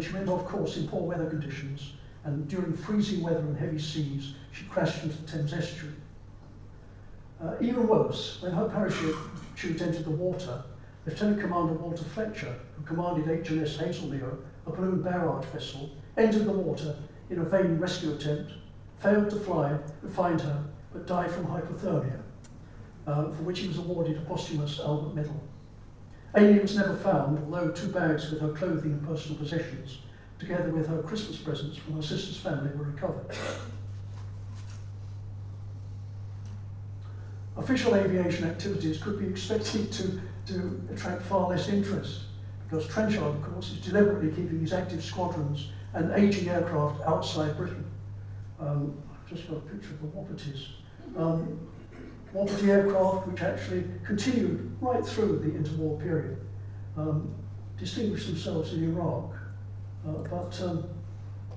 she went off course in poor weather conditions and during freezing weather and heavy seas, she crashed into the Thames estuary. Uh, even worse, when her parachute chute entered the water, Lieutenant Commander Walter Fletcher, who commanded HMS Haslemere, a balloon barrage vessel, entered the water in a vain rescue attempt, failed to fly and find her, but died from hypothermia, uh, for which he was awarded a posthumous Albert Medal. Amy was never found, although two bags with her clothing and personal possessions, together with her Christmas presents from her sister's family, were recovered. Official aviation activities could be expected to, to attract far less interest, because Trenchard, of course, is deliberately keeping his active squadrons and aging aircraft outside Britain. Um, I've just got a picture of the Wapitis. Um, Wapiti aircraft which actually continued right through the interwar period, um, distinguished themselves in Iraq, uh, but um,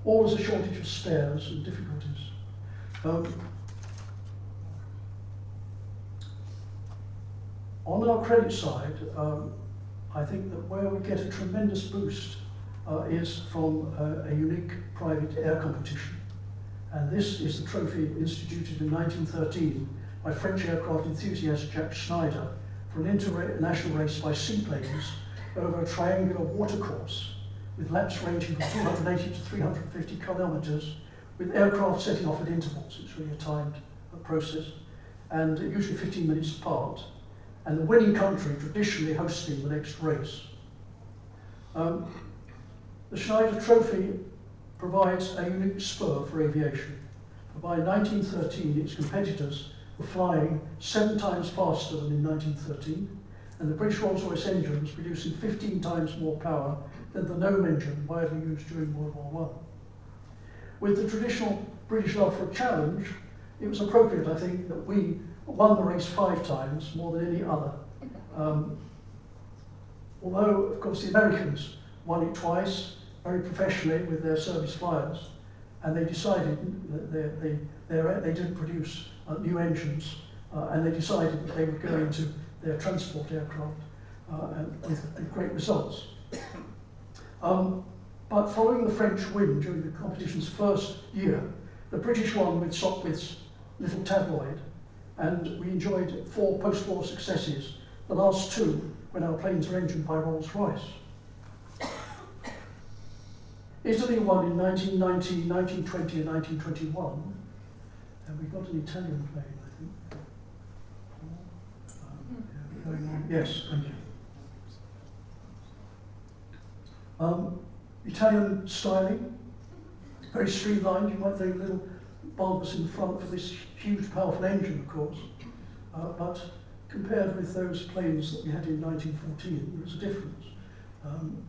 always a shortage of spares and difficulties. Um, on our credit side, um, I think that where we get a tremendous boost uh, is from a, a unique private air competition. And this is the trophy instituted in 1913 by French aircraft enthusiast Jack Schneider for an international race by seaplanes over a triangular watercourse with laps ranging from 280 to 350 kilometres with aircraft setting off at intervals. It's really a timed process and usually 15 minutes apart and the winning country traditionally hosting the next race. Um, the Schneider Trophy provides a unique spur for aviation. By 1913, its competitors were flying seven times faster than in 1913, and the British Rolls-Royce engine was producing 15 times more power than the Gnome engine widely used during World War I. With the traditional British love for a challenge, it was appropriate, I think, that we won the race five times, more than any other. Um, although, of course, the Americans won it twice, very professionally with their service flyers, and they decided that they, they, they, didn't produce uh, new engines, uh, and they decided that they would go into their transport aircraft uh, and with great results. Um, but following the French win during the competition's first year, the British won with Sopwith's little tabloid, and we enjoyed four post-war successes, the last two when our planes were engined by Rolls-Royce. Italy won in 1919, 1920 and 1921, and we've got an Italian plane, I think. Um, yeah, yes, thank you. Um, Italian styling, very streamlined. You might think a little bulbs in front for this huge, powerful engine, of course. Uh, but compared with those planes that we had in 1914, there was a difference. Um,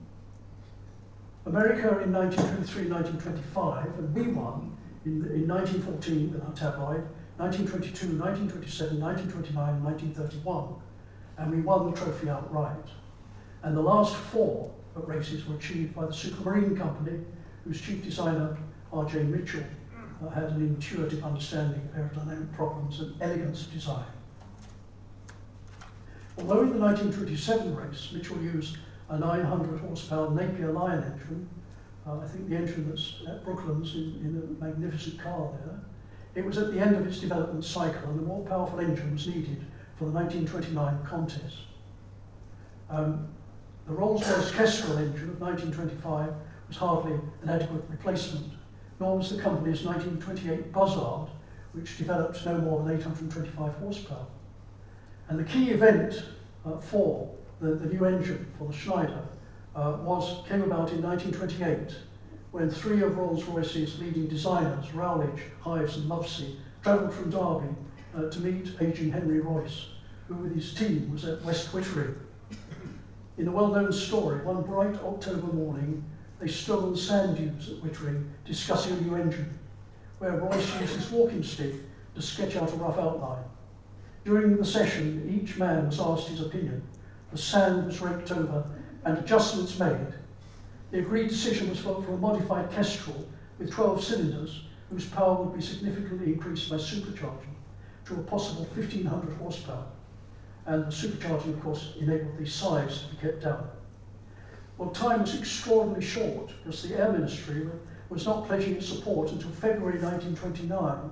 America in 1923, 1925, and we won in, in 1914 with our tabloid, 1922, 1927, 1929, 1931, and we won the trophy outright. And the last four races were achieved by the Supermarine Company, whose chief designer, R.J. Mitchell, uh, had an intuitive understanding of aerodynamic problems and elegance of design. Although in the 1927 race, Mitchell used a 900 horsepower Napier Lion engine, uh, I think the engine that's at Brooklands in, in a magnificent car there, It was at the end of its development cycle and a more powerful engine was needed for the 1929 contest. Um, the Rolls-Royce Kestrel engine of 1925 was hardly an adequate replacement, nor was the company's 1928 Buzzard, which developed no more than 825 horsepower. And the key event uh, for the, the new engine for the Schneider uh, was, came about in 1928 when three of Rolls-Royce's leading designers, Rowledge, Hives and Lovesey, travelled from Derby uh, to meet aging Henry Royce, who with his team was at West Wittering. In a well-known story, one bright October morning, they stood on the sand dunes at Wittering discussing a new engine, where Royce used his walking stick to sketch out a rough outline. During the session, each man was asked his opinion. The sand was raked over and adjustments made the agreed decision was for, a modified Kestrel with 12 cylinders whose power would be significantly increased by supercharging to a possible 1500 horsepower. And the supercharging, of course, enabled the size to be kept down. Well, time was extraordinarily short because the Air Ministry was not pledging its support until February 1929.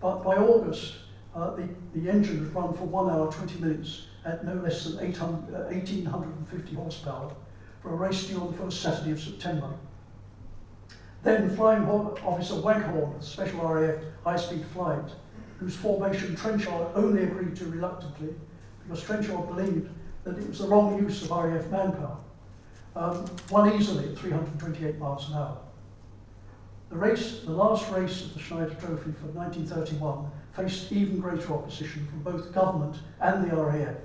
But by August, uh, the, the engine had run for 1 hour 20 minutes at no less than 800, uh, 1850 horsepower for a race due on the first Saturday of September. Then Flying Officer Waghorn, Special RAF high-speed flight, whose formation Trenchard only agreed to reluctantly because Trenchard believed that it was the wrong use of RAF manpower, um, won easily at 328 miles an hour. The race, the last race of the Schneider Trophy for 1931 faced even greater opposition from both government and the RAF.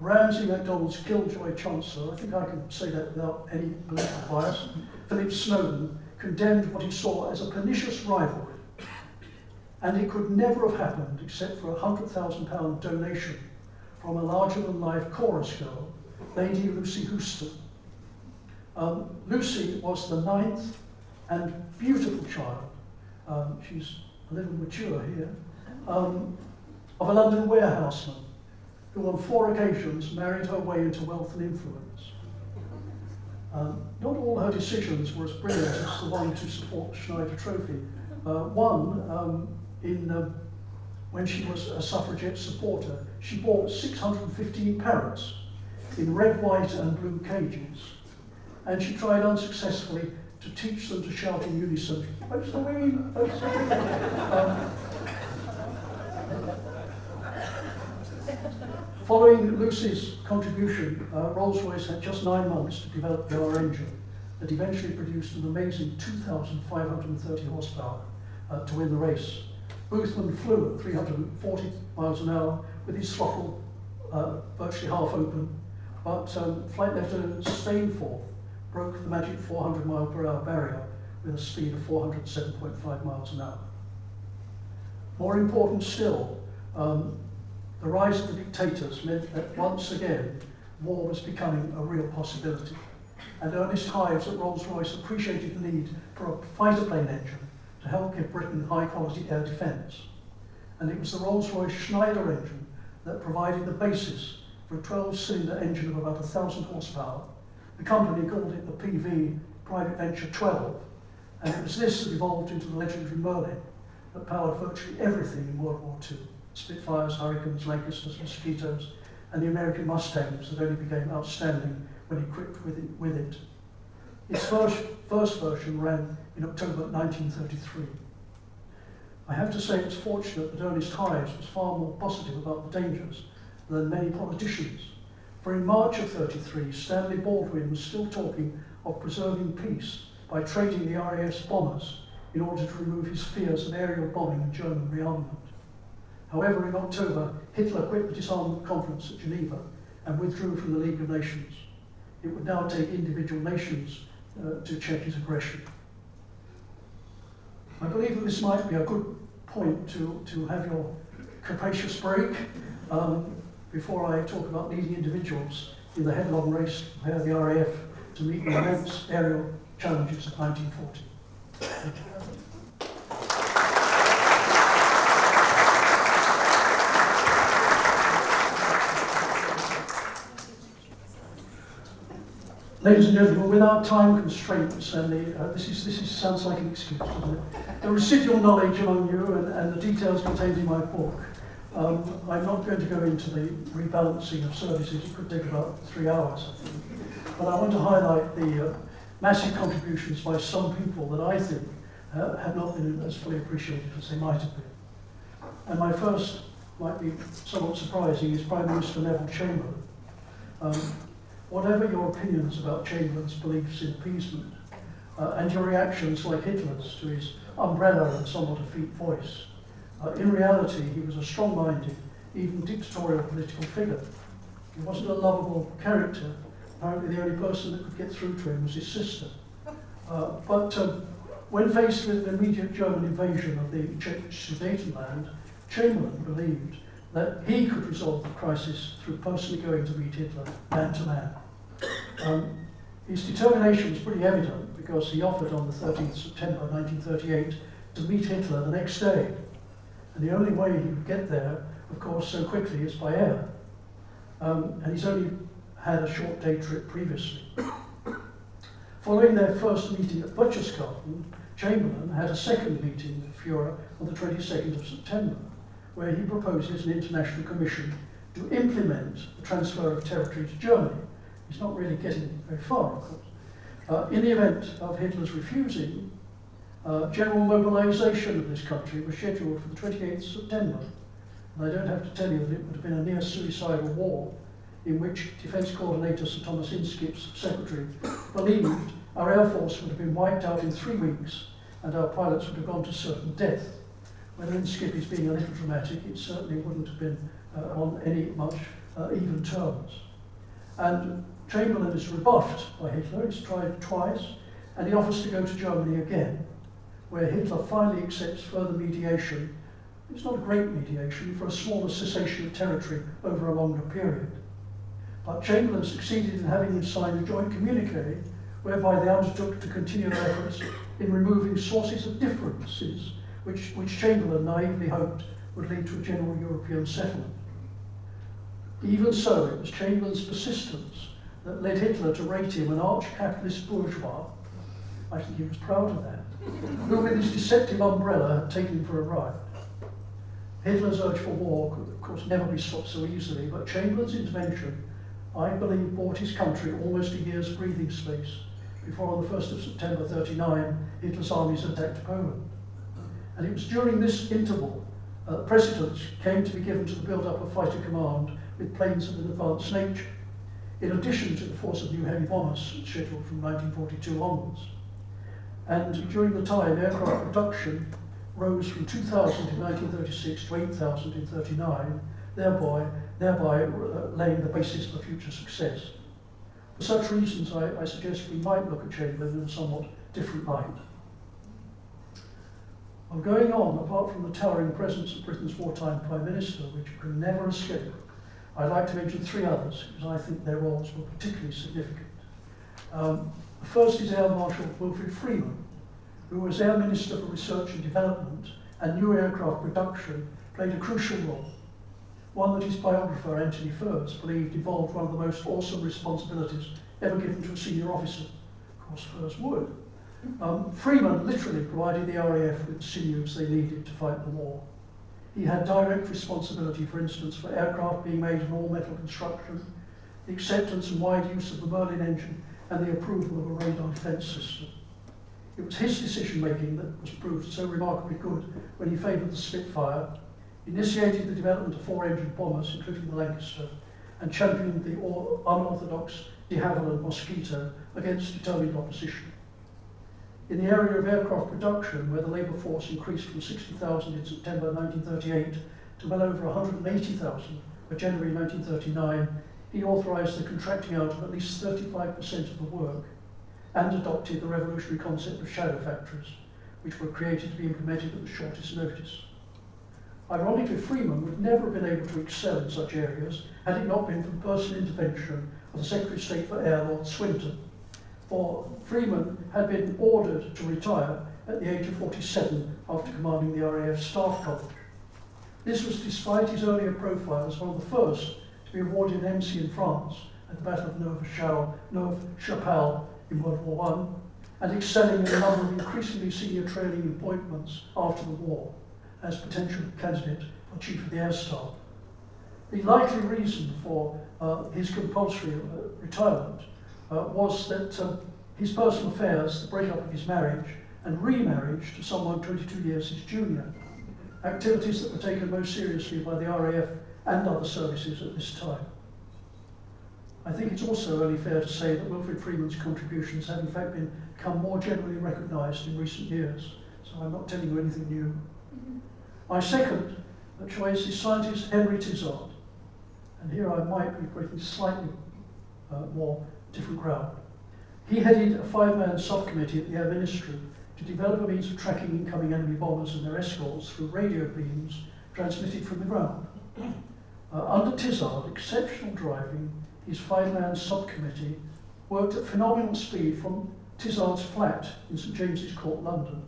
Ramsay MacDonald's Killjoy Chancellor, I think I can say that without any political bias, Philip Snowden, condemned what he saw as a pernicious rivalry. And it could never have happened except for a £100,000 donation from a larger-than-life chorus girl, Lady Lucy Houston. Um, Lucy was the ninth and beautiful child, um, she's a little mature here, um, of a London warehouseman who on four occasions married her way into wealth and influence. Um, not all her decisions were as brilliant as the one to support the Schneider Trophy. Uh, one, um, in, uh, when she was a suffragette supporter, she bought 615 parrots in red, white and blue cages. And she tried unsuccessfully to teach them to shout in unison, Post the the wing. Um, Following Lucy's contribution, uh, Rolls-Royce had just nine months to develop the R engine that eventually produced an amazing 2,530 horsepower uh, to win the race. Boothman flew at 340 miles an hour with his throttle uh, virtually half open, but um, Flight Lieutenant Stainforth broke the magic 400 mile per hour barrier with a speed of 407.5 miles an hour. More important still, um, the rise of the dictators meant that once again war was becoming a real possibility. And Ernest Hives at Rolls-Royce appreciated the need for a fighter plane engine to help give Britain high-quality air defence. And it was the Rolls-Royce Schneider engine that provided the basis for a 12-cylinder engine of about 1,000 horsepower. The company called it the PV Private Venture 12, and it was this that evolved into the legendary Merlin that powered virtually everything in World War II. Spitfires, Hurricanes, Lancasters, Mosquitoes, and the American Mustangs that only became outstanding when equipped with it. With it. Its first, first version ran in October 1933. I have to say it's fortunate that Ernest Hives was far more positive about the dangers than many politicians. For in March of 33, Stanley Baldwin was still talking of preserving peace by trading the RAF's bombers in order to remove his fears of aerial bombing and German rearmament. However, in October, Hitler quit the disarmament conference at Geneva and withdrew from the League of Nations. It would now take individual nations uh, to check his aggression. I believe that this might be a good point to, to have your capacious break um, before I talk about leading individuals in the headlong race to prepare the RAF to meet the immense aerial challenges of 1940. Ladies and gentlemen, without time constraints, and the, uh, this, is, this is, sounds like an excuse, doesn't it? The residual knowledge among you and, and the details contained in my book. Um, I'm not going to go into the rebalancing of services, it could take about three hours, I think. But I want to highlight the uh, massive contributions by some people that I think uh, have not been as fully appreciated as they might have been. And my first might be somewhat surprising is Prime Minister Neville Chamberlain. Um, whatever your opinions about Chamberlain's beliefs in appeasement uh, and your reactions like Hitler's to his umbrella and somewhat effete voice, uh, in reality he was a strong-minded, even dictatorial political figure. He wasn't a lovable character. Apparently the only person that could get through to him was his sister. Uh, but um, when faced with an immediate German invasion of the Czech Sudetenland, Chamberlain believed that he could resolve the crisis through personally going to meet Hitler man to man. Um, his determination was pretty evident because he offered on the 13th September 1938 to meet Hitler the next day. And the only way he could get there, of course, so quickly is by air. Um, and he's only had a short day trip previously. Following their first meeting at Berchtesgaden, Chamberlain had a second meeting with Führer on the 22nd of September where he proposes an international commission to implement the transfer of territory to Germany. He's not really getting very far, of course. Uh, in the event of Hitler's refusing, uh, general mobilization of this country was scheduled for the 28th of September. And I don't have to tell you that it would have been a near suicidal war in which Defence Coordinator Sir Thomas Inskip's secretary believed our Air Force would have been wiped out in three weeks and our pilots would have gone to certain death whether Inskip is being a little dramatic, it certainly wouldn't have been uh, on any much uh, even terms. And Chamberlain is rebuffed by Hitler, he's tried twice, and he offers to go to Germany again, where Hitler finally accepts further mediation. It's not a great mediation for a smaller cessation of territory over a longer period. But Chamberlain succeeded in having him sign a joint communique whereby they undertook to continue their efforts in removing sources of differences which, which Chamberlain naively hoped would lead to a general European settlement. Even so, it was Chamberlain's persistence that led Hitler to rate him an arch-capitalist bourgeois. I think he was proud of that. Who with his deceptive umbrella had taken him for a ride. Hitler's urge for war could, of course, never be stopped so easily, but Chamberlain's intervention, I believe, bought his country almost a year's breathing space before on the 1st of September 39, Hitler's armies attacked Poland. And it was during this interval uh, precedence came to be given to the build-up of fighter command with planes of an advanced nature, in addition to the force of new heavy bombers scheduled from 1942 onwards. And during the time, aircraft production rose from 2,000 in 1936 to 8,000 in 39, thereby, thereby uh, laying the basis for future success. For such reasons, I, I suggest we might look at Chamberlain in a somewhat different light. Well, going on, apart from the towering presence of Britain's wartime Prime Minister, which you can never escape, I'd like to mention three others, because I think their roles were particularly significant. Um, the first is Air Marshal Wilfrid Freeman, who was Air Minister for Research and Development and New Aircraft Production, played a crucial role, one that his biographer Anthony Furse believed involved one of the most awesome responsibilities ever given to a senior officer. Of course, Furse would. Um, Freeman literally provided the RAF with the sinews they needed to fight the war. He had direct responsibility, for instance, for aircraft being made in all-metal construction, the acceptance and wide use of the Merlin engine, and the approval of a radar defence system. It was his decision-making that was proved so remarkably good when he favoured the Spitfire, initiated the development of four-engine bombers, including the Lancaster, and championed the unorthodox de Havilland Mosquito against determined opposition. In the area of aircraft production, where the labour force increased from 60,000 in September 1938 to well over 180,000 by January 1939, he authorised the contracting out of at least 35% of the work and adopted the revolutionary concept of shadow factories, which were created to be implemented at the shortest notice. Ironically, Freeman would never have been able to excel in such areas had it not been for the personal intervention of the Secretary of State for Air, Lord Swinton, for Freeman had been ordered to retire at the age of 47 after commanding the RAF Staff College. This was despite his earlier profile as one of the first to be awarded an MC in France at the Battle of Neuve Chapelle in World War I, and excelling in a number of increasingly senior training appointments after the war as potential candidate for Chief of the Air Staff. The likely reason for uh, his compulsory uh, retirement uh, was that um, his personal affairs, the breakup of his marriage, and remarriage to someone 22 years his junior, activities that were taken most seriously by the RAF and other services at this time. I think it's also only fair to say that Wilfred Freeman's contributions have in fact been, become more generally recognised in recent years, so I'm not telling you anything new. Mm-hmm. My second choice is scientist Henry Tizard, and here I might be breaking slightly uh, more different ground. He headed a five-man subcommittee at the Air Ministry to develop a means of tracking incoming enemy bombers and their escorts through radio beams transmitted from the ground. Uh, under Tizard, exceptional driving, his five-man subcommittee worked at phenomenal speed from Tizard's flat in St James's Court, London.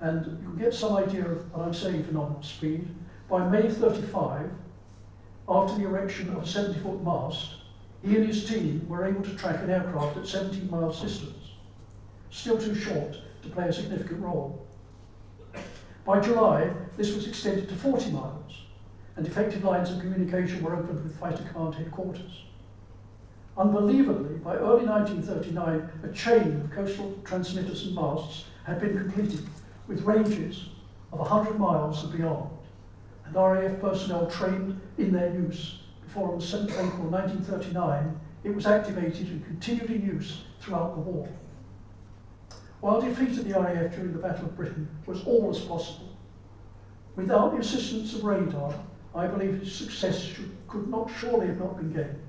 And you can get some idea of what I'm saying phenomenal speed. By May 35, after the erection of a 70-foot mast, he and his team were able to track an aircraft at 17 miles distance, still too short to play a significant role. By July, this was extended to 40 miles, and effective lines of communication were opened with Fighter Command headquarters. Unbelievably, by early 1939, a chain of coastal transmitters and masts had been completed with ranges of 100 miles and beyond, and RAF personnel trained in their use on 7th April 1939 it was activated and continued in use throughout the war. While defeat of the RAF during the Battle of Britain was always possible, without the assistance of radar, I believe its success should, could not surely have not been gained.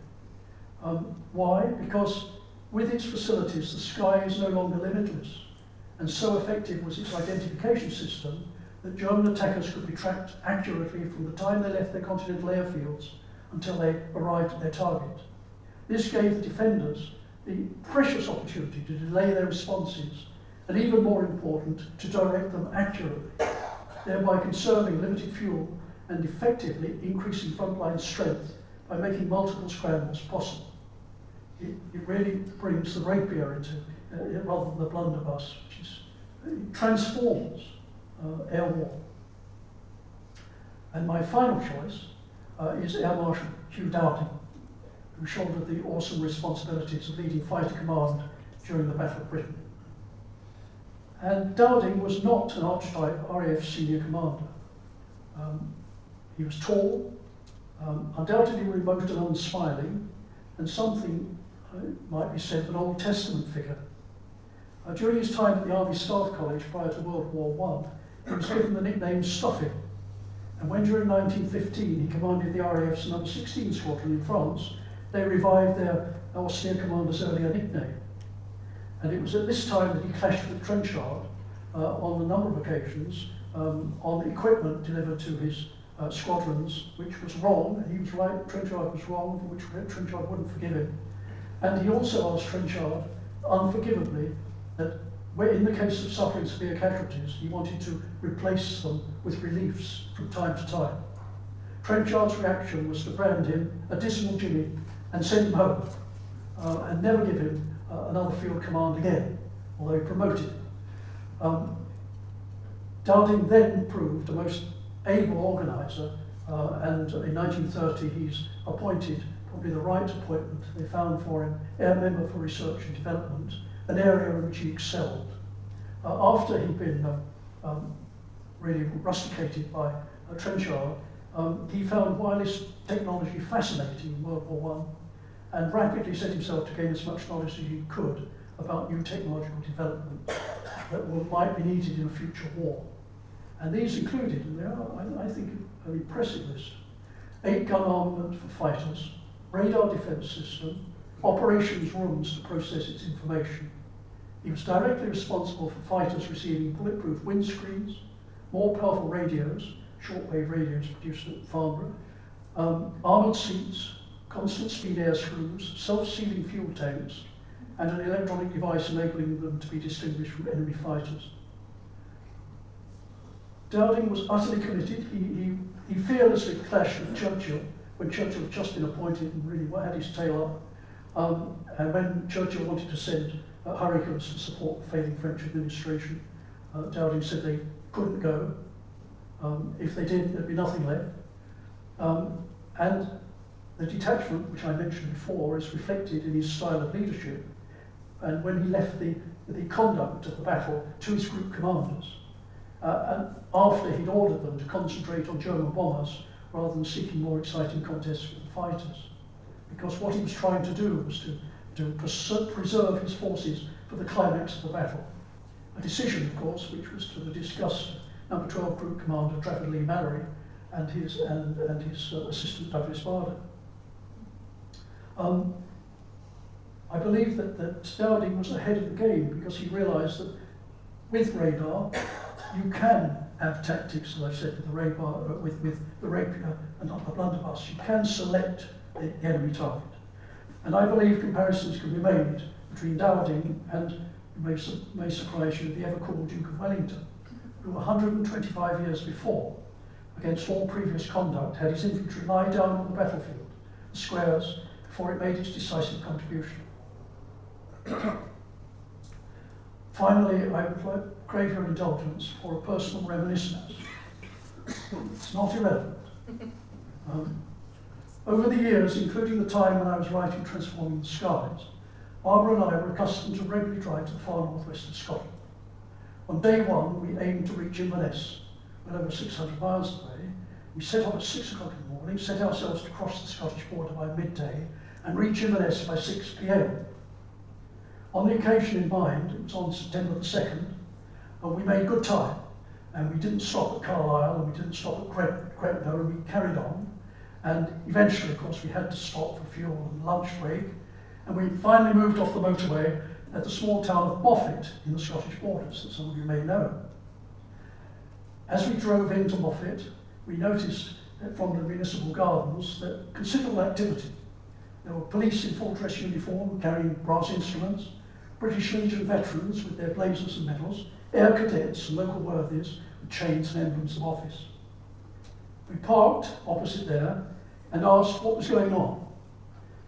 Um, why? Because with its facilities, the sky is no longer limitless, and so effective was its identification system that German attackers could be tracked accurately from the time they left their continental airfields until they arrived at their target. This gave the defenders the precious opportunity to delay their responses and even more important, to direct them accurately, thereby conserving limited fuel and effectively increasing frontline strength by making multiple scrambles possible. It, it really brings the rapier into, uh, rather than the blunderbuss, which is, it transforms uh, air war. And my final choice uh, is Air Marshal Hugh Dowding, who shouldered the awesome responsibilities of leading fighter command during the Battle of Britain. And Dowding was not an archetype RAF senior commander. Um, he was tall, um, undoubtedly remote and unsmiling, and something uh, might be said an Old Testament figure. Uh, during his time at the Army Staff College prior to World War I, he was given the nickname Stuffy. And when during 1915 he commanded the RAF's number 16 squadron in France, they revived their austere commander's earlier nickname. And it was at this time that he clashed with Trenchard uh, on a number of occasions um, on equipment delivered to his uh, squadrons, which was wrong. He was right, Trenchard was wrong, for which Trenchard wouldn't forgive him. And he also asked Trenchard, unforgivably, that where in the case of suffering severe casualties, he wanted to replace them with reliefs from time to time. Trenchard's reaction was to brand him a dismal Jimmy and send him home, uh, and never give him uh, another field command again, although he promoted him. Um, Dowding then proved a most able organiser, uh, and in 1930 he's appointed, probably the right appointment they found for him, Air Member for Research and Development, an area in which he excelled. Uh, after he'd been um, um, really rusticated by uh, Trenchard, um, he found wireless technology fascinating in World War One and rapidly set himself to gain as much knowledge as he could about new technological developments that might be needed in a future war. And these included, and they are, I, I think, an impressive list, eight gun armament for fighters, radar defense system, operations rooms to process its information. He was directly responsible for fighters receiving bulletproof windscreens, more powerful radios, shortwave radios produced at Farnborough, um, armoured seats, constant speed air screws, self-sealing fuel tanks, and an electronic device enabling them to be distinguished from enemy fighters. Dowding was utterly committed. He, he, he fearlessly clashed with Churchill when Churchill had just been appointed and really had his tail up. Um, and when Churchill wanted to send uh, hurricanes to support the failing French administration, uh, Dowding said they couldn't go. Um, if they did, there'd be nothing left. Um, and the detachment, which I mentioned before, is reflected in his style of leadership. And when he left the, the conduct of the battle to his group commanders, uh, and after he'd ordered them to concentrate on German bombers rather than seeking more exciting contests with the fighters. Because what he was trying to do was to, to preserve his forces for the climax of the battle. A decision, of course, which was to the disgust number 12 Group Commander Trafford Leigh-Mallory and his, and, and his uh, assistant Douglas Bader. Um, I believe that, that Dowding was ahead of the game because he realised that with radar, you can have tactics, as I've said, with the radar, uh, with, with the rapier and not the blunderbuss. You can select the enemy target. And I believe comparisons can be made between Dowding and, may, may surprise you, the ever-called Duke of Wellington, who 125 years before, against all previous conduct, had his infantry lie down on the battlefield, the squares, before it made its decisive contribution. (coughs) Finally, I would crave your indulgence for a personal reminiscence. (coughs) It's not irrelevant. Um, over the years, including the time when I was writing Transforming the Skies, Barbara and I were accustomed to regularly drive to the far northwest of Scotland. On day one, we aimed to reach Inverness, well over 600 miles away. We set off at 6 o'clock in the morning, set ourselves to cross the Scottish border by midday, and reach Inverness by 6 p.m. On the occasion in mind, it was on September the 2nd, and we made good time. And we didn't stop at Carlisle, and we didn't stop at Gretna, and we carried on. And eventually, of course, we had to stop for fuel and lunch break. And we finally moved off the motorway at the small town of Moffat in the Scottish borders, that some of you may know. As we drove into Moffat, we noticed from the municipal gardens that considerable activity. There were police in full dress uniform carrying brass instruments, British Legion veterans with their blazers and medals, air cadets and local worthies with chains and emblems of office. We parked opposite there and asked what was going on.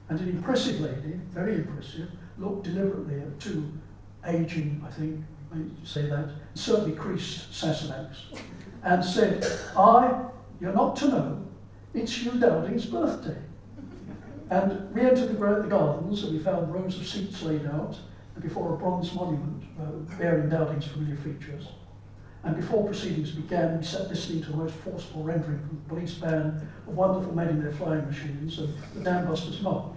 And an impressive lady, very impressive, looked deliberately at two aging, I think, may say that, certainly creased Sassenachs, and said, I, you're not to know, it's Hugh Dowding's birthday. And we entered the, the gardens and we found rows of seats laid out, before a bronze monument uh, bearing Dowding's familiar features. And before proceedings began, we sat listening to the most forceful rendering from the police band of wonderful men in their flying machines and the Dambusters March.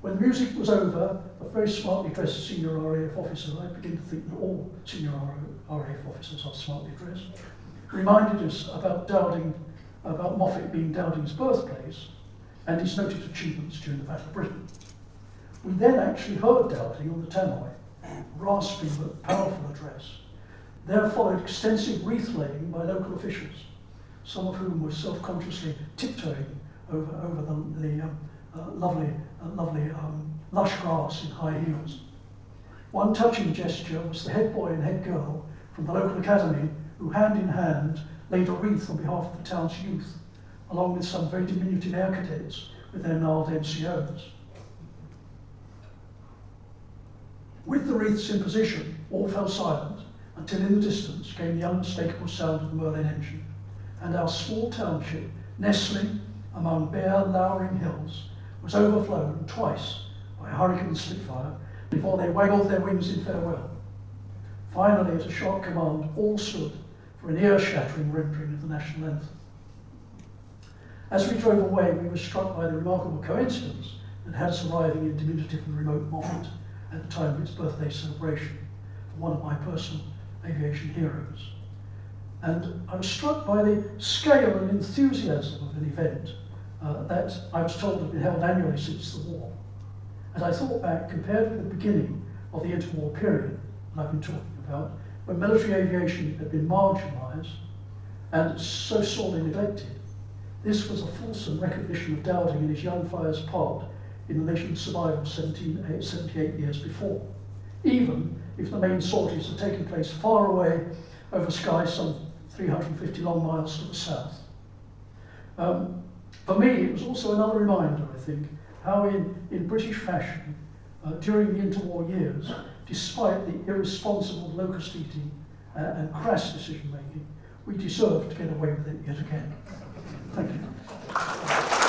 When the music was over, a very smartly dressed senior RAF officer, I begin to think that all senior RAF officers are smartly dressed, reminded us about Dowding, about Moffat being Dowding's birthplace and his noted achievements during the Battle of Britain. We then actually heard Dowding on the tannoy, rasping but powerful address. There followed extensive wreath laying by local officials, some of whom were self-consciously tiptoeing over, over the, the um, uh, lovely, uh, lovely um, lush grass in high heels. One touching gesture was the head boy and head girl from the local academy who hand in hand laid a wreath on behalf of the town's youth, along with some very diminutive air cadets with their gnarled NCOs. With the wreaths in position, all fell silent until in the distance came the unmistakable sound of the Merlin engine, and our small township, nestling among bare, lowering hills, was overflown twice by hurricane and Spitfire before they waggled their wings in farewell. Finally, at a sharp command, all stood for an ear-shattering rendering of the national anthem. As we drove away, we were struck by the remarkable coincidence that Had's arriving in diminutive and remote Moffat at the time of its birthday celebration one of my personal aviation heroes. And I was struck by the scale and enthusiasm of an event uh, that I was told had been held annually since the war. As I thought back, compared with the beginning of the interwar period that I've been talking about, when military aviation had been marginalised and so sorely neglected, this was a fulsome recognition of Dowding and his young flyers' part in the nation's survival 17, 78 years before, even if the main sorties had taken place far away over skies some 350 long miles to the south. Um, for me, it was also another reminder, I think, how in, in British fashion, uh, during the interwar years, despite the irresponsible locust eating uh, and crass decision making, we deserved to get away with it yet again. Thank you.